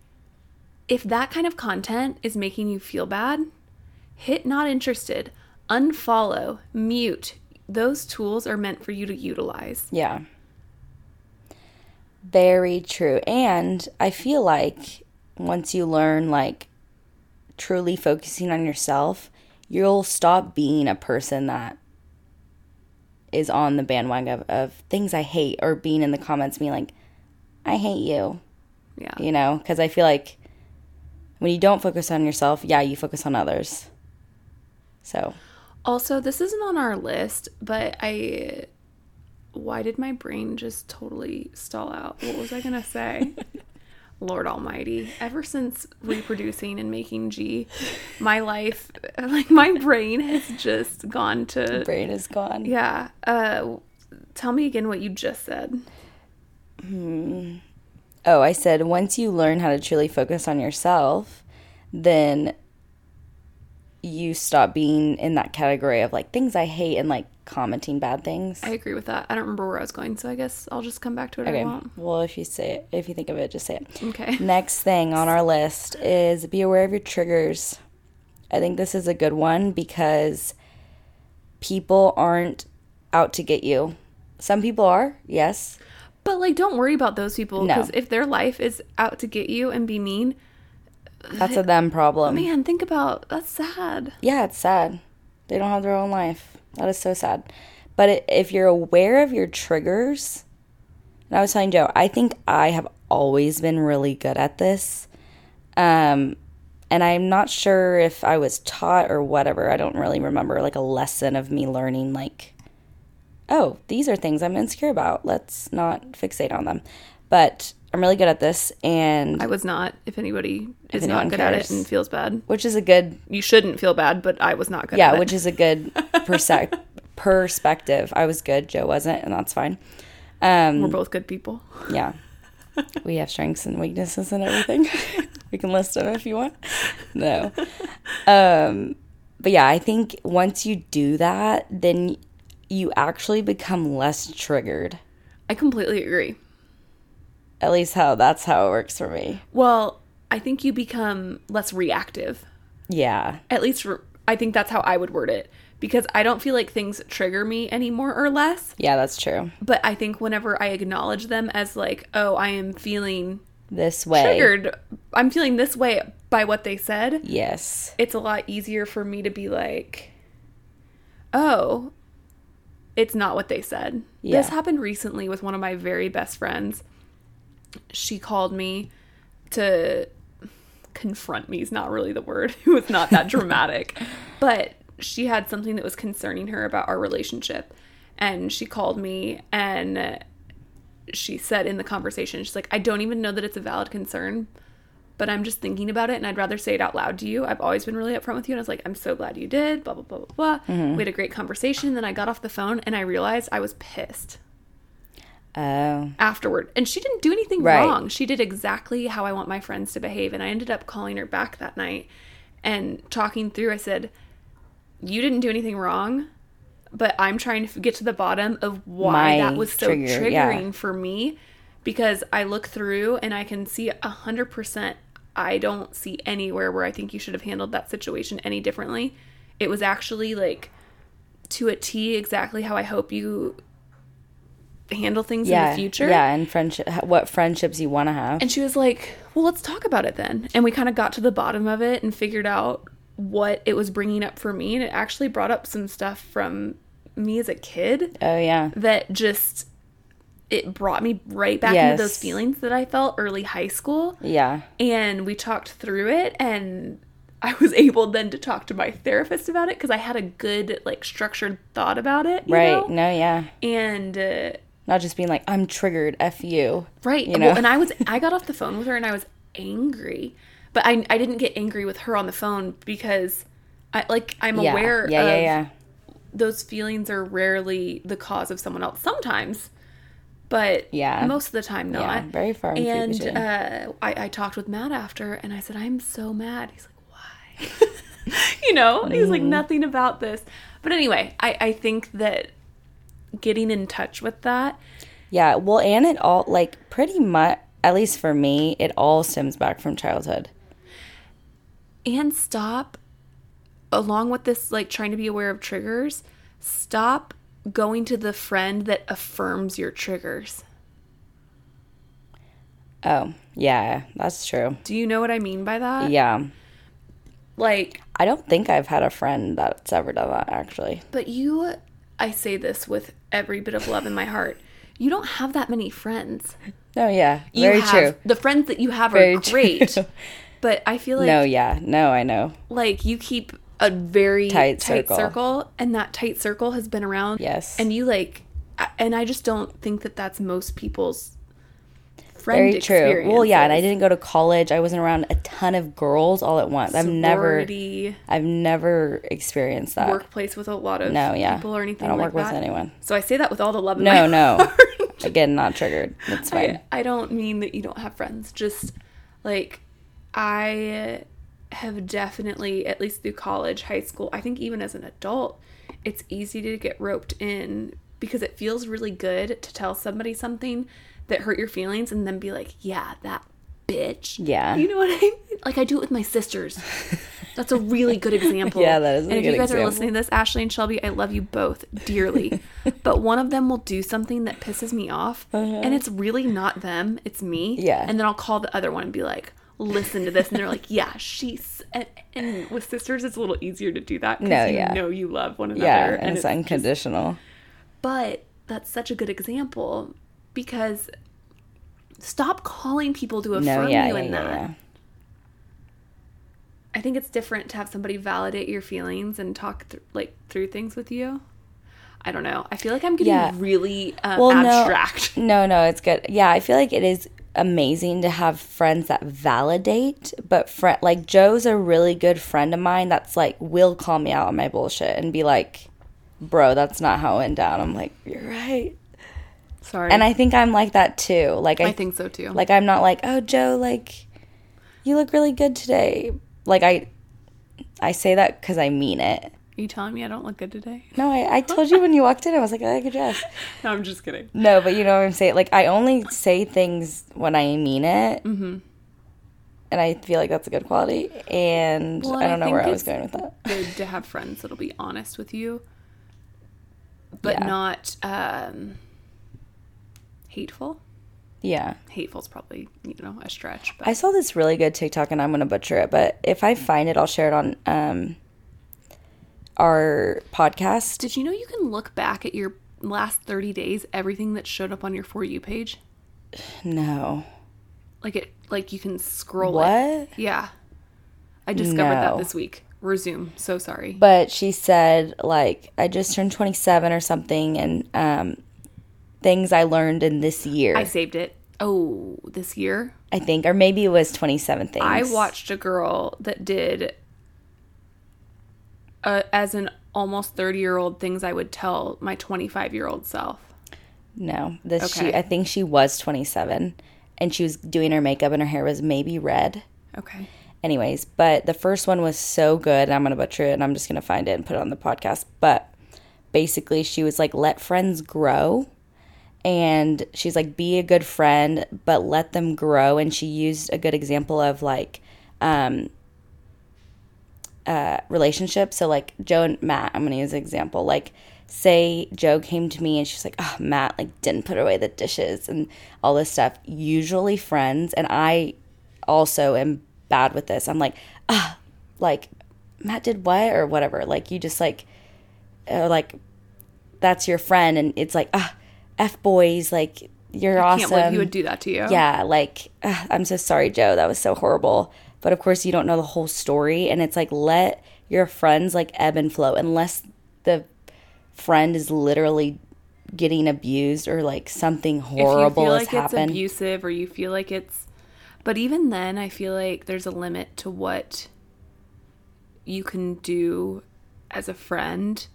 if that kind of content is making you feel bad, hit not interested, unfollow, mute. Those tools are meant for you to utilize. Yeah. Very true. And I feel like once you learn like truly focusing on yourself, you'll stop being a person that is on the bandwagon of, of things I hate or being in the comments being like, I hate you, Yeah. you know? Because I feel like when you don't focus on yourself, yeah, you focus on others. So, Also, this isn't on our list, but I. Why did my brain just totally stall out? What was I going to say? Lord Almighty. Ever since reproducing and making G, my life, like my brain has just gone to. brain is gone. Yeah. Uh, tell me again what you just said. Hmm. Oh, I said once you learn how to truly focus on yourself, then you stop being in that category of like things I hate and like commenting bad things. I agree with that. I don't remember where I was going, so I guess I'll just come back to it okay. want. Well, if you say it, if you think of it, just say it. Okay. Next thing on our list is be aware of your triggers. I think this is a good one because people aren't out to get you. Some people are, yes. But like, don't worry about those people No. because if their life is out to get you and be mean, That's a them problem. man, think about that's sad. yeah, it's sad. They don't have their own life. That is so sad. But if you're aware of your triggers, and I was telling Joe, I think I have always been really good at this. Um, and I'm not sure if I was taught or whatever. I don't really remember like a lesson of me learning, like, oh, these are things I'm insecure about. Let's not fixate on them. But I'm really good at this, and I was not. If anybody is not good at it and feels bad, which is a good you shouldn't feel bad. But I was not good. yeah, at it. which is a good perse- perspective. I was good, Joe wasn't, and that's fine. Um, we're both good people. yeah, we have strengths and weaknesses and everything. we can list them if you want. No, um, but yeah, I think once you do that, then you actually become less triggered. I completely agree. At least how that's how it works for me. Well, I think you become less reactive. Yeah, At least re- I think that's how I would word it because I don't feel like things trigger me anymore or less. yeah, that's true. But I think whenever I acknowledge them as like, oh, I am feeling This way, triggered, I'm feeling this way by what they said. yes, it's a lot easier for me to be like, oh, it's not what they said. Yeah. This happened recently with one of my very best friends. She called me to confront me is not really the word. It was not that dramatic. But she had something that was concerning her about our relationship. And she called me and she said in the conversation, she's like, I don't even know that it's a valid concern, but I'm just thinking about it and I'd rather say it out loud to you. I've always been really upfront with you. And I was like, I'm so glad you did, blah, blah, blah, blah, blah. Mm-hmm. We had a great conversation. Then I got off the phone and I realized I was pissed oh, afterward. And she didn't do anything Right. wrong. She did exactly how I want my friends to behave. And I ended up calling her back that night and talking through. I said, You didn't do anything wrong, but I'm trying to get to the bottom of why My that was so trigger, triggering yeah. for me because I look through and I can see a hundred percent. I don't see anywhere where I think you should have handled that situation any differently. It was actually like to a T exactly how I hope you handle things yeah, in the future. Yeah, and friendship, what friendships you want to have. And she was like, Well, let's talk about it then. And we kind of got to the bottom of it and figured out what it was bringing up for me. And it actually brought up some stuff from me as a kid oh yeah, that just, it brought me right back Yes. into those feelings that I felt early high school. yeah, And we talked through it. And I was able then to talk to my therapist about it because I had a good, like, structured thought about it. you right. know? No, yeah, And, uh, not just being like I'm triggered. F you. Right. You know? Well, and I was I got off the phone with her and I was angry. But I I didn't get angry with her on the phone because I like I'm Yeah, aware yeah, of yeah, yeah. those feelings are rarely the cause of someone else. Sometimes. But Yeah. most of the time not. Yeah, very far and And uh, I, I talked with Matt after and I said, I'm so mad. He's like, why? you know, he's Mm-hmm. like, nothing about this. But anyway, I, I think that getting in touch with that Yeah, well, and it all like pretty much, at least for me, it all stems back from childhood. and stop along with this like trying to be aware of triggers stop going to the friend that affirms your triggers Oh, yeah, that's true. do you know what i mean by that Yeah, like I don't think I've had a friend that's ever done that actually. but you i say this with every bit of love in my heart you don't have that many friends No, yeah, you very have true. the friends that you have Very are great true. but i feel like no, yeah, no, I know. like you keep a very Tight tight, circle. circle. and that tight circle has been around Yes. and you like and i just don't think that that's most people's friend Very true. Well, yeah, and I didn't go to college. I wasn't around a ton of girls all at once. I've never, I've never experienced that. workplace with a lot of no, yeah, people or anything I don't like work that with anyone. so i say that with all the love in No, no. Again, not triggered. That's fine. I, I don't mean that you don't have friends. Just like I have definitely, at least through college, high school, I think even as an adult, it's easy to get roped in because it feels really good to tell somebody something that hurt your feelings and then be like, yeah, that bitch. Yeah. You know what I mean? Like I do it with my sisters. That's a really good example. Yeah, that is a And if you guys are listening to this, Ashley and Shelby, I love you both dearly. but one of them will do something that pisses me off, and it's really not them, it's me. Uh-huh. Yeah. And then I'll call the other one and be like, listen to this. And they're like, yeah, she's. And, and with sisters, it's a little easier to do that because No, you yeah. know you love one another. yeah, and it's just- unconditional. but that's such a good example because stop calling people to affirm No, yeah, you yeah, in yeah, that. yeah. I think it's different to have somebody validate your feelings and talk th- like through things with you. I don't know. I feel like I'm getting really um, Well, no. abstract. No, no, it's good. Yeah, I feel like it is amazing to have friends that validate, but friend like Joe's a really good friend of mine that's like will call me out on my bullshit and be like, "Bro, that's not how it went down." I'm like, "You're right." Sorry. And I think I'm like that too. Like I, I think so too. like I'm not like, "Oh, Joe, like you look really good today." Like I I say that cuz I mean it. Are you telling me I don't look good today? No, I, I told you when you walked in, I was like, I like your dress. No, I'm just kidding. No, but you know what I'm saying? Like, I only say things when I mean it. Mm-hmm. And I feel like that's a good quality. And Well, I don't I know where I was going with that. Good to have friends that'll be honest with you, but Yeah. not um, hateful. Yeah. Hateful's probably you know a stretch, but I saw this really good TikTok and I'm going to butcher it. But if I find it, I'll share it on um, our podcast. Did you know you can look back at your last 30 days, everything that showed up on your For You page? No. Like it, like you can scroll What? it. Yeah. I discovered that this week. Resume. So sorry. But she said, like, I just turned 27 or something. And um, things I learned in this year. I saved it. Oh, this year? I think. Or maybe it was 27 things. I watched a girl that did, uh, as an almost 30 year old, things I would tell my 25 year old self. No, this she. Okay. I think she was 27, and she was doing her makeup, and her hair was maybe red. Okay. Anyways, but the first one was so good. And I'm gonna butcher it, and I'm just gonna find it and put it on the podcast. But basically she was like let friends grow and she's like be a good friend but let them grow. And she used a good example of like um uh relationships. So like joe and matt i'm gonna use an example. Like say joe came to me and she's like oh matt like didn't put away the dishes and all this stuff. Usually friends and i also am bad with this. I'm like ah like matt did what or whatever. Like you just like or like that's your friend. And it's like ah f boys like you're I awesome can't believe he would do that to you. yeah like ugh, i'm so sorry joe. That was so horrible. But of course you don't know the whole story and it's like let your friends like ebb and flow. Unless the friend is literally getting abused or like something If you horrible feel has like happened. it's abusive or you feel like it's but even then I feel like there's a limit to what you can do as a friend.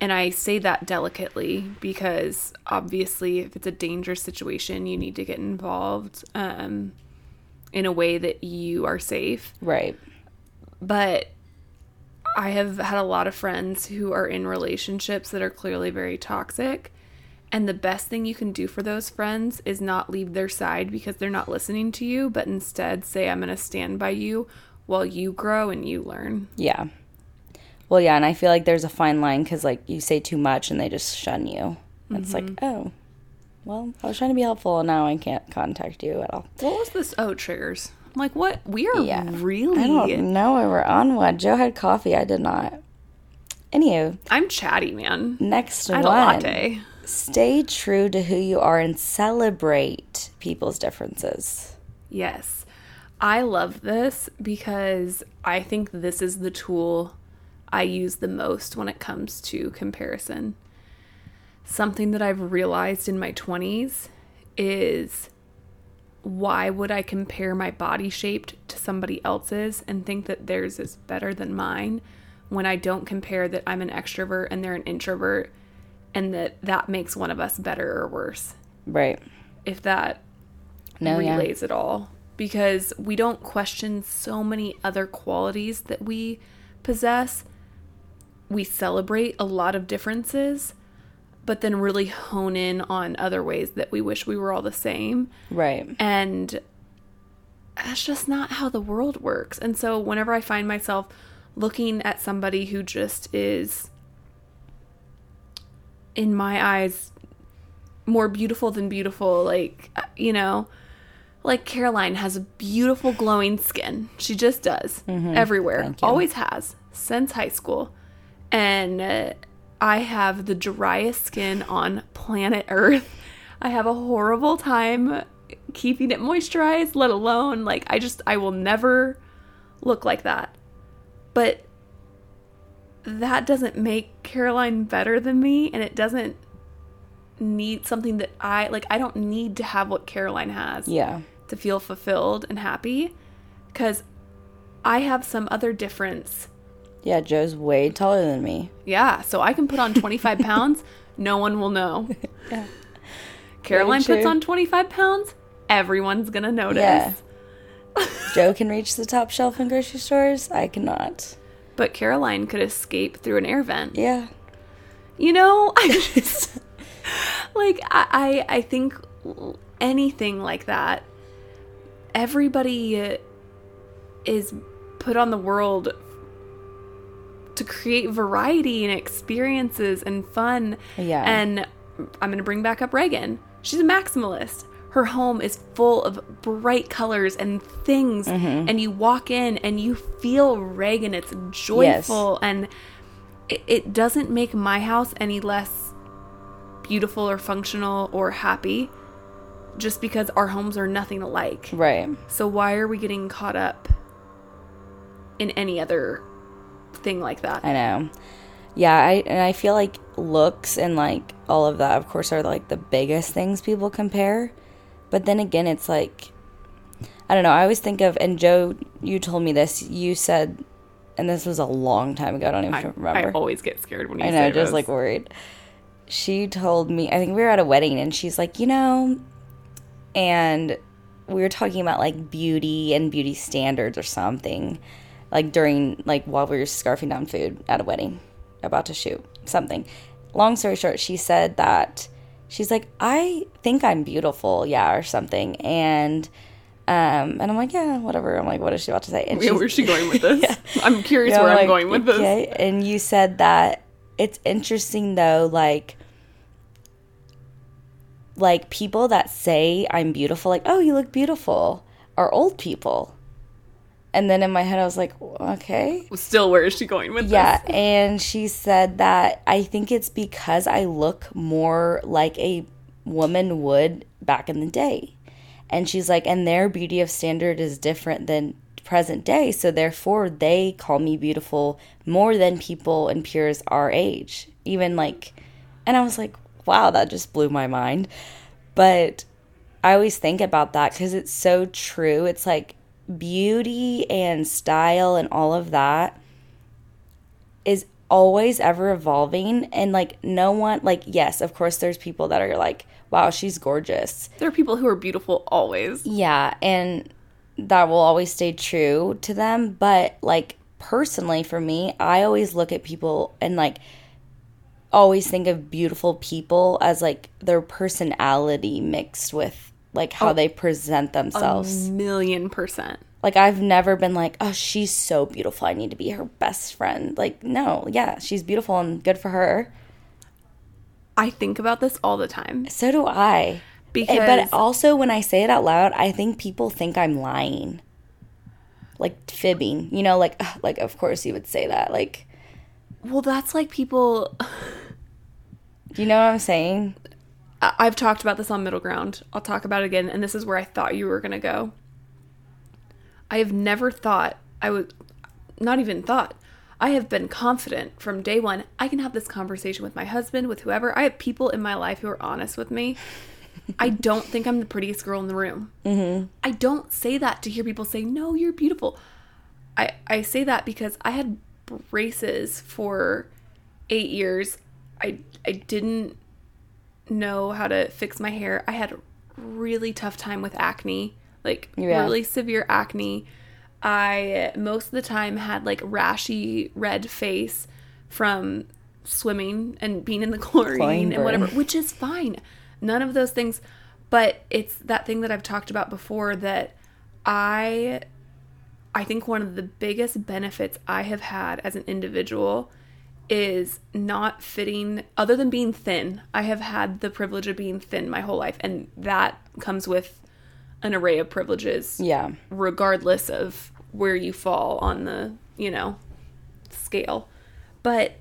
And I say that delicately because obviously if it's a dangerous situation, you need to get involved um in a way that you are safe. right But I have had a lot of friends who are in relationships that are clearly very toxic. And the best thing you can do for those friends is not leave their side because they're not listening to you, but instead say, I'm going to stand by you while you grow and you learn. yeah well yeah and i feel like there's a fine line because like you say too much and they just shun you it's like Mm-hmm. oh well i was trying to be helpful and now i can't contact you at all What was this? Oh, triggers. I'm like, what? We are Yeah. really. i don't know we were on one joe had coffee i did not anywho I'm chatty, man. next I one latte. stay true to who you are and celebrate people's differences Yes. I love this because I think this is the tool I use the most when it comes to comparison. Something that I've realized in my 20s is why would I compare my body shape to somebody else's and think that theirs is better than mine when I don't compare that I'm an extrovert and they're an introvert and that that makes one of us better or worse? right If that no yeah relays it all because we don't question so many other qualities that we possess. We celebrate a lot of differences, but then really hone in on other ways that we wish we were all the same. right And that's just not how the world works. And so whenever I find myself looking at somebody who just is, in my eyes, more beautiful than beautiful, like, uh, you know, like Caroline has a beautiful glowing skin. She just does everywhere. Thank you. Always has since high school. And uh, I have the driest skin on planet Earth. I have a horrible time keeping it moisturized, let alone like I just I will never look like that. But that doesn't make Caroline better than me and it doesn't need something that I like I don't need to have what Caroline has yeah to feel fulfilled and happy cuz I have some other difference. Yeah joe's way taller than me Yeah, so I can put on 25 pounds, no one will know. Yeah. Caroline puts on 25 pounds, everyone's going to notice. Yeah. joe can reach the top shelf in grocery stores i cannot But Caroline could escape through an air vent. yeah You know, I just like I I I think anything like that everybody is put on the world to create variety and experiences and fun. Yeah. And I'm going to bring back up Reagan. She's a maximalist. Her home is full of bright colors and things mm-hmm. and you walk in and you feel Reagan. It's joyful and it, it doesn't make my house any less beautiful or functional or happy just because our homes are nothing alike. right So why are we getting caught up in any other thing like that? I know. Yeah, I and I feel like looks and like all of that, of course, are like the biggest things people compare. But then again, it's like I don't know. I always think of and Joe, you told me this. You said, and this was a long time ago. I don't even I, remember. I always get scared when you I know, just this. like worried. She told me, I think we were at a wedding, and she's like, you know, and we were talking about like beauty and beauty standards or something, like during, like while we were scarfing down food at a wedding, about to shoot something. long story short, she said that she's like, I think I'm beautiful, yeah, or something. And um, and I'm like, yeah, whatever. I'm like, what is she about to say? And Yeah, where's she going with this? Yeah. I'm curious you know, where I'm like, going with this. And you said that it's interesting though, like like people that say I'm beautiful, like, oh, you look beautiful, are old people. And then in my head, I was like, okay. Still, where is she going with Yeah, this? and she said that I think it's because I look more like a woman would back in the day. And she's like, and their beauty of standard is different than present day, so therefore they call me beautiful more than people in peers our age. Even like and I was like, wow, that just blew my mind. But I always think about that cuz it's so true. It's like beauty and style and all of that is always ever evolving. And like no one like yes of course there's people that are like wow she's gorgeous. There are people who are beautiful always. yeah and that will always stay true to them. But like personally for me i always look at people and like always think of beautiful people as like their personality mixed with like how they present themselves Million percent. like I've never been like, oh, she's so beautiful. I need to be her best friend. Like, no, yeah, she's beautiful and good for her. I think about this all the time So do I. because Eh, but also when I say it out loud, I think people think I'm lying, like fibbing. You know, like like of course you would say that. Like, well, that's like people. do you know what I'm saying? I've talked about this on Middle Ground. I'll talk about it again, and this is where I thought you were gonna go. I have never thought I would, not even thought. I have been confident from day one. I can have this conversation with my husband, with whoever. I have people in my life who are honest with me. I don't think I'm the prettiest girl in the room. Mm-hmm. I don't say that to hear people say, "No, you're beautiful." I I say that because I had braces for eight years. I I didn't know how to fix my hair. I had a really tough time with acne, like Yeah. really severe acne. I most of the time had like rashy red face from swimming and being in the chlorine, Chlorine and whatever, which is fine. None of those things, but it's that thing that I've talked about before that I I think one of the biggest benefits I have had as an individual is not fitting other than being thin. I have had the privilege of being thin my whole life and that comes with an array of privileges Yeah. regardless of where you fall on the, you know, scale. But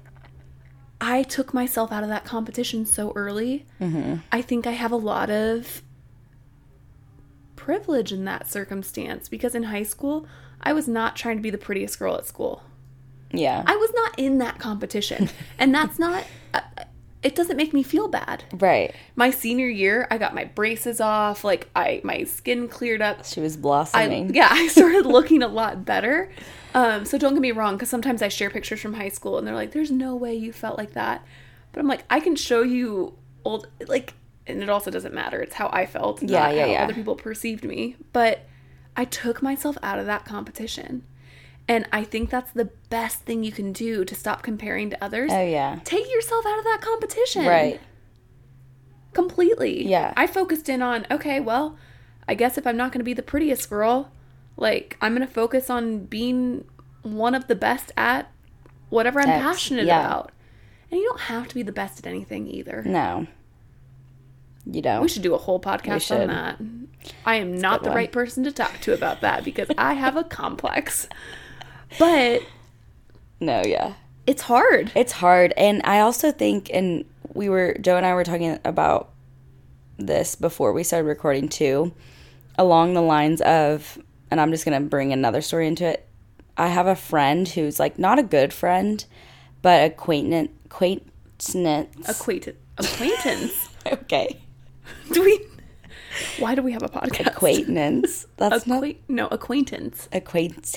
I took myself out of that competition so early. Mm-hmm. I think I have a lot of privilege in that circumstance because in high school, I was not trying to be the prettiest girl at school. Yeah. I was not in that competition. and that's not, uh, it doesn't make me feel bad. right. My senior year, I got my braces off, like I my skin cleared up. She was I, blossoming. yeah, I started looking a lot better. Um, so don't get me wrong, because sometimes I share pictures from high school and they're like, there's no way you felt like that. But I'm like, I can show you old, like, and it also doesn't matter. It's how I felt, Yeah, not yeah, how yeah. other people perceived me. But I took myself out of that competition. And I think that's the best thing you can do to stop comparing to others. oh yeah. Take yourself out of that competition Right. completely. Yeah. I focused in on, okay, well, I guess if I'm not going to be the prettiest girl, like I'm going to focus on being one of the best at whatever I'm X, passionate yeah. about. And you don't have to be the best at anything either. No. You don't. We should do a whole podcast on that. I am not the one. right person to talk to about that because I have a complex. But no, yeah. it's hard. It's hard. And I also think, and we were, Joe and I were talking about this before we started recording too, along the lines of, and I'm just going to bring another story into it. I have a friend who's like not a good friend, but acquaintance, acquaintance. Acquaintance. Acquaintance. okay. do we? Why do we have a podcast? Acquaintance. That's not no, acquaintance. acquaintance.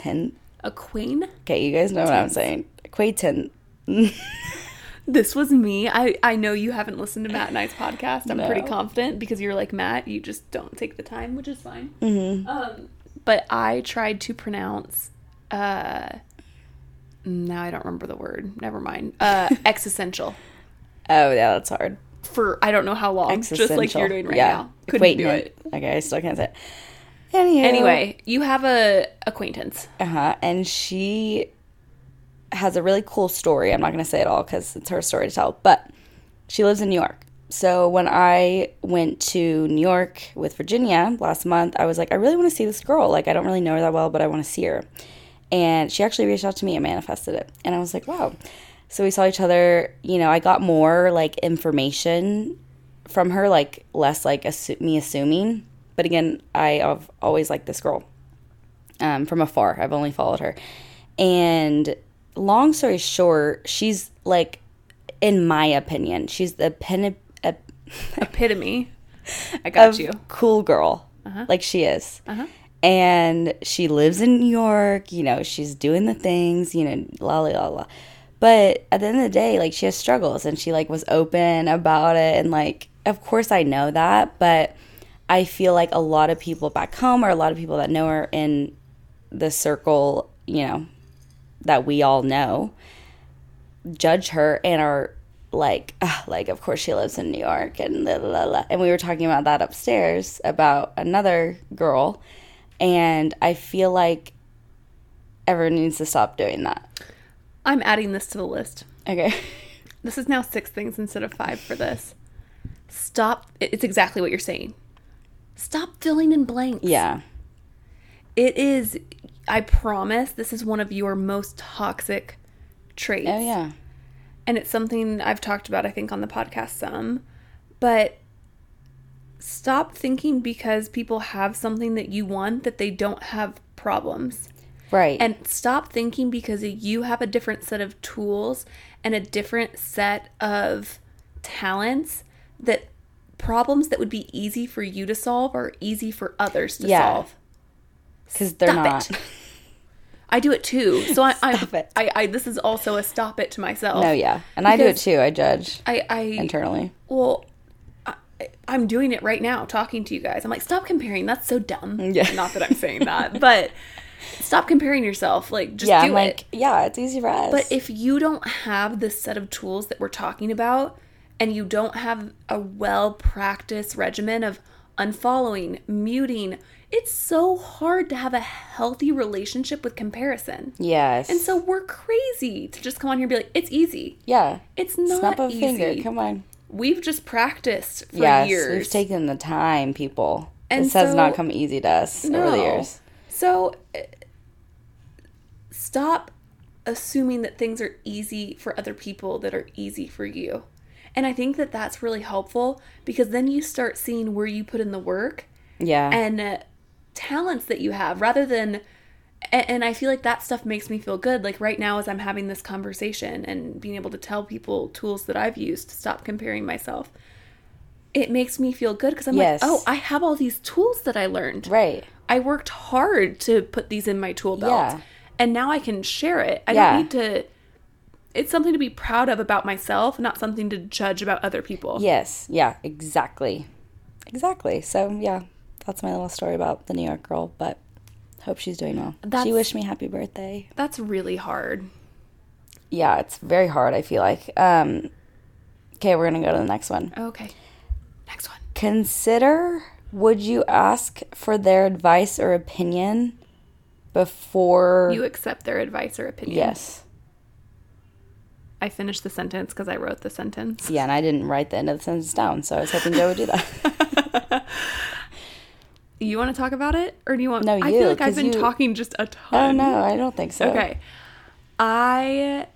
Acquain? Okay, you guys know what I'm saying. Acquaintance. This was me. I, I know you haven't listened to Matt and I's podcast. I'm pretty confident because you're like Matt. You just don't take the time, which is fine. Mm-hmm. Um, but I tried to pronounce. Uh, now I don't remember the word. Never mind. Uh, existential. Oh yeah, that's hard. for I don't know how long, just like you're doing right yeah. now. Couldn't do it. Okay, I still can't say it. Anywho. Anyway, you have a acquaintance. Uh-huh. And she has a really cool story. I'm not going to say it all because it's her story to tell, but she lives in New York. So when I went to New York with Virginia last month, I was like, I really want to see this girl. Like, I don't really know her that well, but I want to see her. And she actually reached out to me and manifested it. And I was like, wow. So we saw each other. You know, I got more like information from her, like less like assu- me assuming. But again, I have always liked this girl um, from afar. I've only followed her. And long story short, she's like, in my opinion, she's the pen ep- Epitome. I got of you. cool girl, like she is. And she lives in New York. You know, she's doing the things. You know, la la la la. But at the end of the day, like she has struggles, and she like was open about it, and like, of course, I know that, but I feel like a lot of people back home, or a lot of people that know her in the circle, you know, that we all know, judge her and are like, "Ugh, like of course she lives in New York and la, la, la, la." and we were talking about that upstairs about another girl, and I feel like everyone needs to stop doing that. I'm adding this to the list. Okay. This is now six things instead of five for this. Stop. It's exactly what you're saying. Stop filling in blanks. yeah. It is, I promise, this is one of your most toxic traits. Oh yeah. and it's something I've talked about, I think, on the podcast some. But stop thinking because people have something that you want that they don't have problems. Right. And stop thinking because you have a different set of tools and a different set of talents that problems that would be easy for you to solve are easy for others to Yeah. solve. because they're Stop not. it. I do it too. So I, I, Stop it. I, I, this is also a stop it to myself. No, yeah, and I do it too. I judge I, I internally. well, I, I'm doing it right now, talking to you guys. I'm like, stop comparing. That's so dumb. Yeah. Not that I'm saying that, but stop comparing yourself. Like, just Yeah, do I'm like, it. yeah, it's easy for us. But if you don't have this set of tools that we're talking about, and you don't have a well practiced regimen of unfollowing, muting, it's so hard to have a healthy relationship with comparison. yes, And so we're crazy to just come on here and be like, it's easy. yeah, It's not snap a easy. finger. Come on. We've just practiced for yes, years. we've taken the time, people. And this has not come easy to us over the No. years. So uh, stop assuming that things are easy for other people that are easy for you. And I think that that's really helpful because then you start seeing where you put in the work Yeah, and uh, talents that you have rather than and I feel like that stuff makes me feel good. Like right now, as I'm having this conversation and being able to tell people tools that I've used to stop comparing myself, it makes me feel good because I'm Yes. like, oh, I have all these tools that I learned. right. I worked hard to put these in my tool belt. Yeah. And now I can share it. I Yeah. don't need to it's something to be proud of about myself, not something to judge about other people. Yes, yeah, exactly, exactly. So yeah, that's my little story about the New York girl. But hope she's doing well. That's- she wished me happy birthday. That's really hard. Yeah, it's very hard. I feel like. Um, okay, we're gonna go to the next one. Okay. Next one. Consider would you ask for their advice or opinion before You accept their advice or opinion. Yes. I finished the sentence because I wrote the sentence. Yeah, and I didn't write the end of the sentence down, so I was hoping Joe would do that. You want to talk about it? Or do you want No, you. I feel like I've been you- talking just a ton. oh no, I don't think so. Okay. I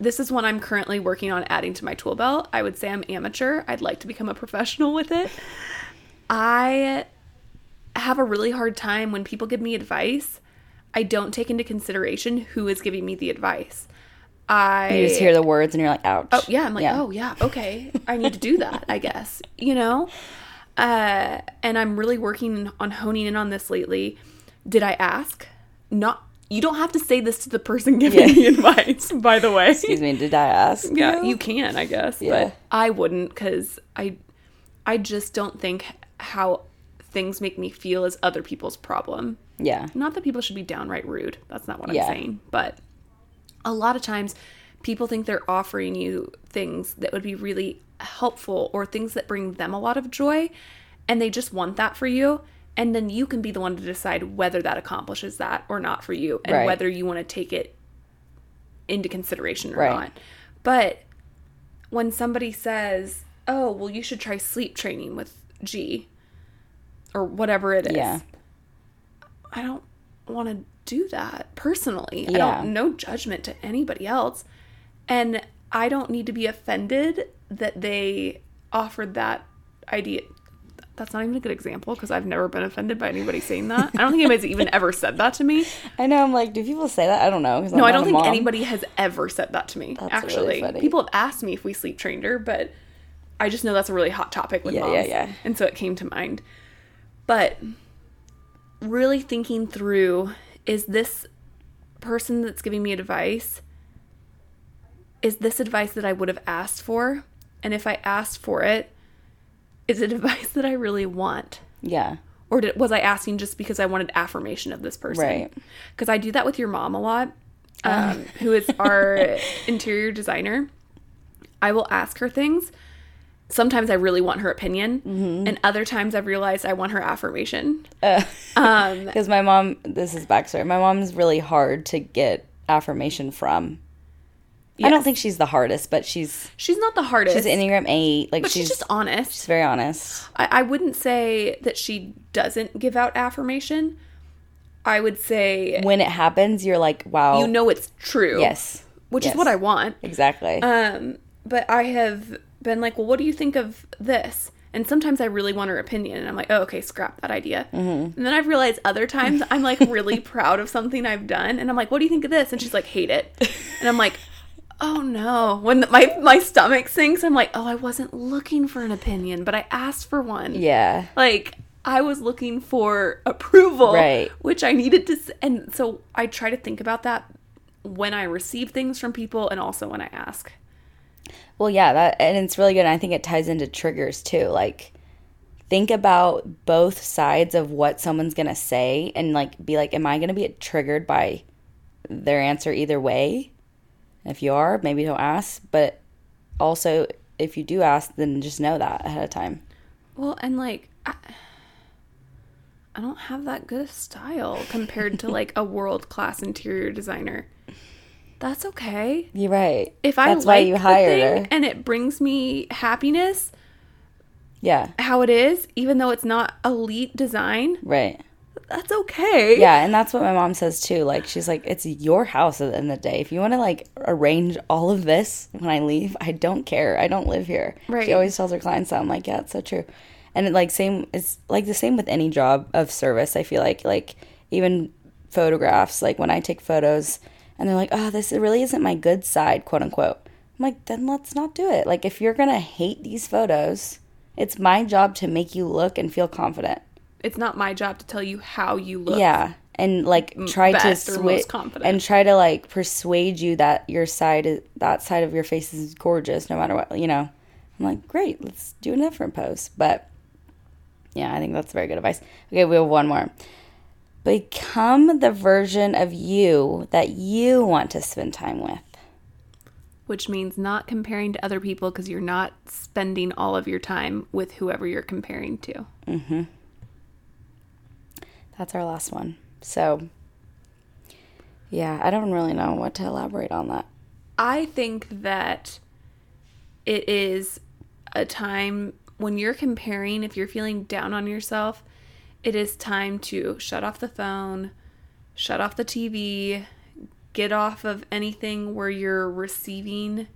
this is one I'm currently working on adding to my tool belt. I would say I'm amateur. I'd like to become a professional with it. I have a really hard time when people give me advice. I don't take into consideration who is giving me the advice. I You just hear the words and you're like, ouch. Oh yeah, I'm like, oh yeah, okay. I need to do that, I guess. You know? Uh and I'm really working on honing in on this lately. Did I ask? Not you don't have to say this to the person giving Yeah. the advice, by the way. Excuse me, did I ask? Yeah, you? you can, I guess, Yeah. but I wouldn't cuz I I just don't think how things make me feel is other people's problem. Yeah. Not that people should be downright rude. That's not what Yeah. I'm saying. But a lot of times people think they're offering you things that would be really helpful or things that bring them a lot of joy and they just want that for you and then you can be the one to decide whether that accomplishes that or not for you and Right. whether you want to take it into consideration or Right. not but when somebody says oh well you should try sleep training with g or whatever it is Yeah. i don't want to do that personally i don't no judgment to anybody else and i don't need to be offended that they offered that idea that's not even a good example because i've never been offended by anybody saying that i don't think anybody's even ever said that to me I know. I'm like, do people say that? I don't know. No i don't think mom. anybody has ever said that to me That's really actually funny. people have asked me if we sleep trained her but i just know that's a really hot topic with Yeah, moms yeah, yeah. and so it came to mind but really thinking through is this person that's giving me advice is this advice that i would have asked for and if i asked for it is it advice that i really want Yeah. or did, was I asking just because I wanted affirmation of this person? Right. Because I do that with your mom a lot, um, who is our interior designer. I will ask her things. Sometimes I really want her opinion, and other times I've realized I want her affirmation. Um, Because my mom, this is backstory. My mom's really hard to get affirmation from. I don't think she's the hardest, but she's she's not the hardest, she's Enneagram eight. Like but she's, she's just honest. she's very honest. I, I wouldn't say that she doesn't give out affirmation. I would say When it happens, you're like, wow. you know it's true. yes, which Yes. is what I want. exactly. Um, but I have been like, well, what do you think of this? And sometimes I really want her opinion, and I'm like, oh, okay, scrap that idea. Mm-hmm. And then I've realized other times I'm like really proud of something I've done, and I'm like, what do you think of this? And she's like, hate it. And I'm like, oh no. When the, my my stomach sinks, I'm like, oh, I wasn't looking for an opinion, but I asked for one. yeah, Like I was looking for approval, Right. Which I needed to, and so I try to think about that when I receive things from people, and also when I ask. Well, yeah, that and it's really good. And I think it ties into triggers too. Like, think about both sides of what someone's gonna say, and like, be like, am I gonna be triggered by their answer either way? If you are, maybe don't ask. But also, if you do ask, then just know that ahead of time. Well, and like, I, I don't have that good style compared to like a world class interior designer. That's okay. You're right. If I That's like why you hired her. and it brings me happiness, Yeah. how it is, even though it's not elite design, Right. that's okay. Yeah, and that's what my mom says too. Like she's like, it's your house at the end of the day. If you want to like arrange all of this when I leave, I don't care. I don't live here. Right. She always tells her clients that. I'm like, yeah, it's so true. And it, like same, it's like the same with any job of service. I feel like like even photographs. Like when I take photos, and they're like, oh, this really isn't my good side, quote unquote. I'm like, then let's not do it. Like if you're gonna hate these photos, it's my job to make you look and feel confident. It's not my job to tell you how you look. Yeah, and like try to best or most switch and try to like persuade you that your side is that side of your face is gorgeous no matter what you know. I'm like, great, let's do a different pose. But yeah, I think that's very good advice. Okay, we have one more. Become the version of you that you want to spend time with. Which means not comparing to other people because you're not spending all of your time with whoever you're comparing to. Mm-hmm. That's our last one. So yeah, I don't really know what to elaborate on that. I think that it is a time when you're comparing, if you're feeling down on yourself, it is time to shut off the phone, shut off the TV, get off of anything where you're receiving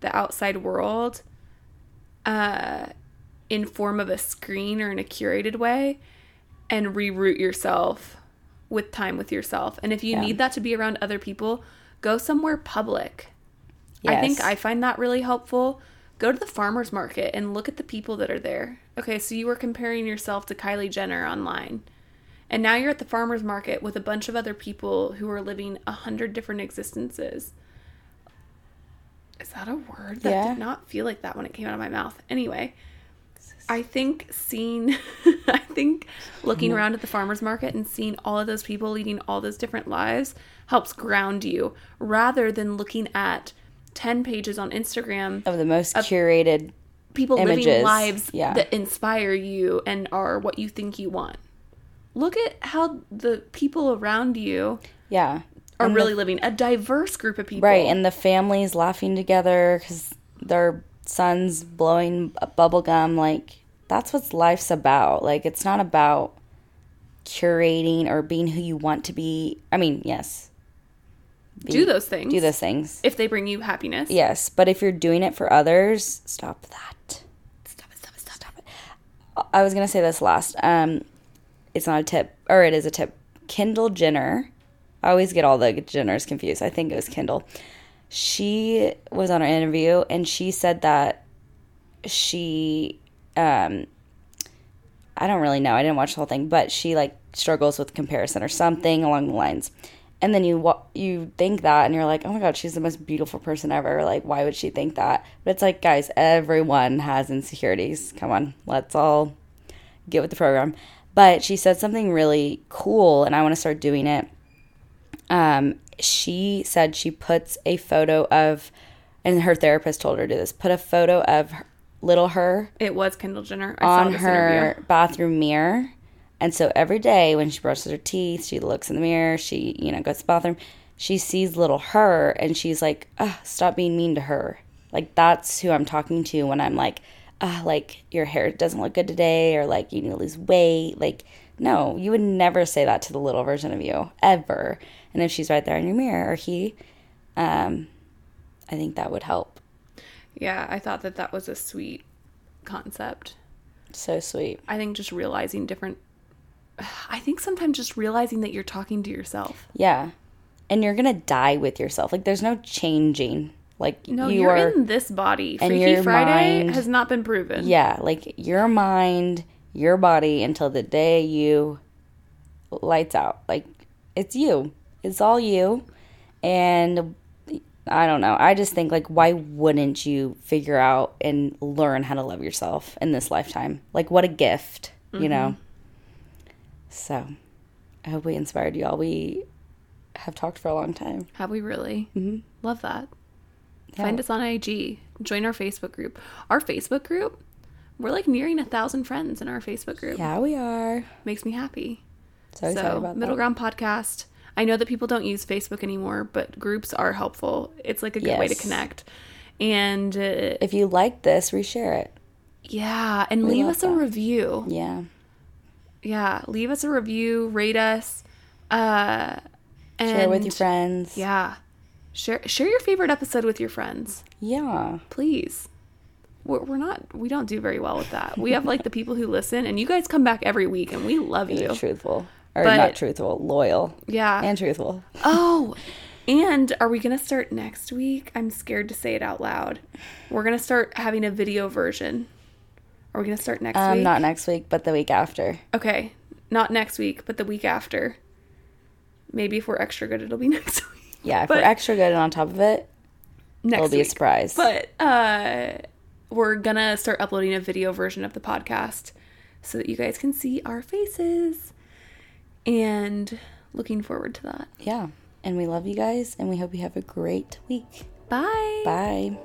the outside world uh, in form of a screen or in a curated way and reroute yourself with time with yourself. And if you Yeah. need that to be around other people, go somewhere public. I think I find that really helpful. Go to the farmer's market and look at the people that are there. Okay, so you were comparing yourself to Kylie Jenner online. And now you're at the farmer's market with a bunch of other people who are living a hundred different existences. Is that a word? That Yeah. did not feel like that when it came out of my mouth. Anyway, I think seeing, I think looking mm-hmm. around at the farmer's market and seeing all of those people leading all those different lives helps ground you rather than looking at 10 pages on Instagram Of the most curated people living lives yeah. that inspire you and are what you think you want. Look at how the people around you Yeah. are And the- really living a diverse group of people. Right, and the families laughing together because their son's blowing bubble gum. Like, that's what life's about. Like, it's not about curating or being who you want to be. I mean, yes, do those things. do those things. if they bring you happiness. Yes, but if you're doing it for others, stop that. Stop it, stop it, stop it. I was gonna say this last. Um, it's not a tip, or it is a tip. Kendall Jenner. I always get all the Jenners confused. I think it was Kendall. She was on an interview and she said that she, um, I don't really know. I didn't watch the whole thing, but she like struggles with comparison or something along the lines. And then you you think that, and you're like, oh my god, she's the most beautiful person ever. Like, why would she think that? But it's like, guys, everyone has insecurities. Come on, let's all get with the program. But she said something really cool, and I want to start doing it. Um, she said she puts a photo of, and her therapist told her to do this. Put a photo of her, little her It was Kendall Jenner. I saw on her interview. bathroom mirror. And so every day when she brushes her teeth, she looks in the mirror, she, you know, goes to the bathroom, she sees little her and she's like, ah, stop being mean to her. Like that's who I'm talking to when I'm like, ah, like your hair doesn't look good today or like you need to lose weight. Like, no, you would never say that to the little version of you, ever. And if she's right there in your mirror or he, um, I think that would help. Yeah, I thought that that was a sweet concept. So sweet. I think just realizing different. I think sometimes just realizing that you're talking to yourself. Yeah. And you're going to die with yourself. Like there's no changing. Like No, you are in this body. and Freaky your Friday mind- has not been proven. Yeah, like your mind, your body until the day you lights out. Like it's you. It's all you. And I don't know. I just think like why wouldn't you figure out and learn how to love yourself in this lifetime? Like what a gift, you mm-hmm. know. So, I hope we inspired you all. We have talked for a long time. Have we really? Mm-hmm. Love that. Find us on IG. Join our Facebook group. Our Facebook group, we're like nearing a thousand friends in our Facebook group. Yeah, we are. Makes me happy. So So, about Middle that. Ground Podcast. I know that people don't use Facebook anymore, but groups are helpful. It's like a good way to connect. And uh, If you like this, reshare it. yeah, and leave love us a review. Yeah. Yeah, leave us a review, rate us, uh, and Share with your friends. Yeah, share share your favorite episode with your friends, Yeah. please. We're, we're not we don't do very well with that. We have like the people who listen, and you guys come back every week, and we love you. Truthful. Or But- not truthful, loyal. Yeah. And truthful. Oh, and are we gonna start next week? I'm scared to say it out loud. We're gonna start having a video version. Are we gonna start next Um, week? not next week, but the week after. Okay, not next week, but the week after. Maybe if we're extra good, it'll be next week. Yeah, if But- we're extra good and on top of it, Next it'll be a surprise. But uh, we're gonna start uploading a video version of the podcast so that you guys can see our faces. And looking forward to that. yeah. And we love you guys and we hope you have a great week. Bye. Bye.